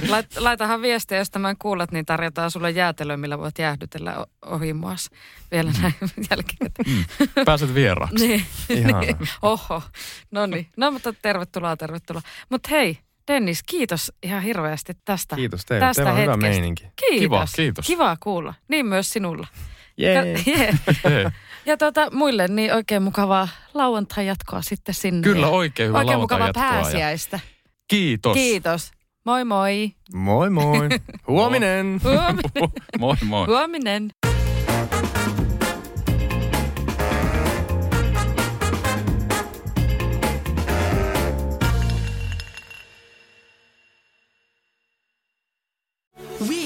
Lait, laitahan viestiä, jos tämän kuulet, niin tarjotaan sulle jäätelö, millä voit jäähdytellä ohi muas vielä näin jälkikäteen. Pääset vieraaksi. Niin, niin. Oho, no niin. No mutta tervetuloa, tervetuloa. Mutta hei, Dennis, kiitos ihan hirveästi tästä. Kiitos teille. Tästä Teillä on hyvä hetkestä. meininki. Kiitos. Kiva, kiitos. Kiva kuulla. Niin myös sinulla. Jee. Ja, yeah. Ja tota, muille niin oikein mukavaa lauantai jatkoa sitten sinne. Kyllä oikein hyvä Oikein lauantai mukavaa jatkoa ja pääsiäistä. Kiitos. Kiitos. Moi moi. Moi moi. Huominen. Huom- moi moi. Huominen.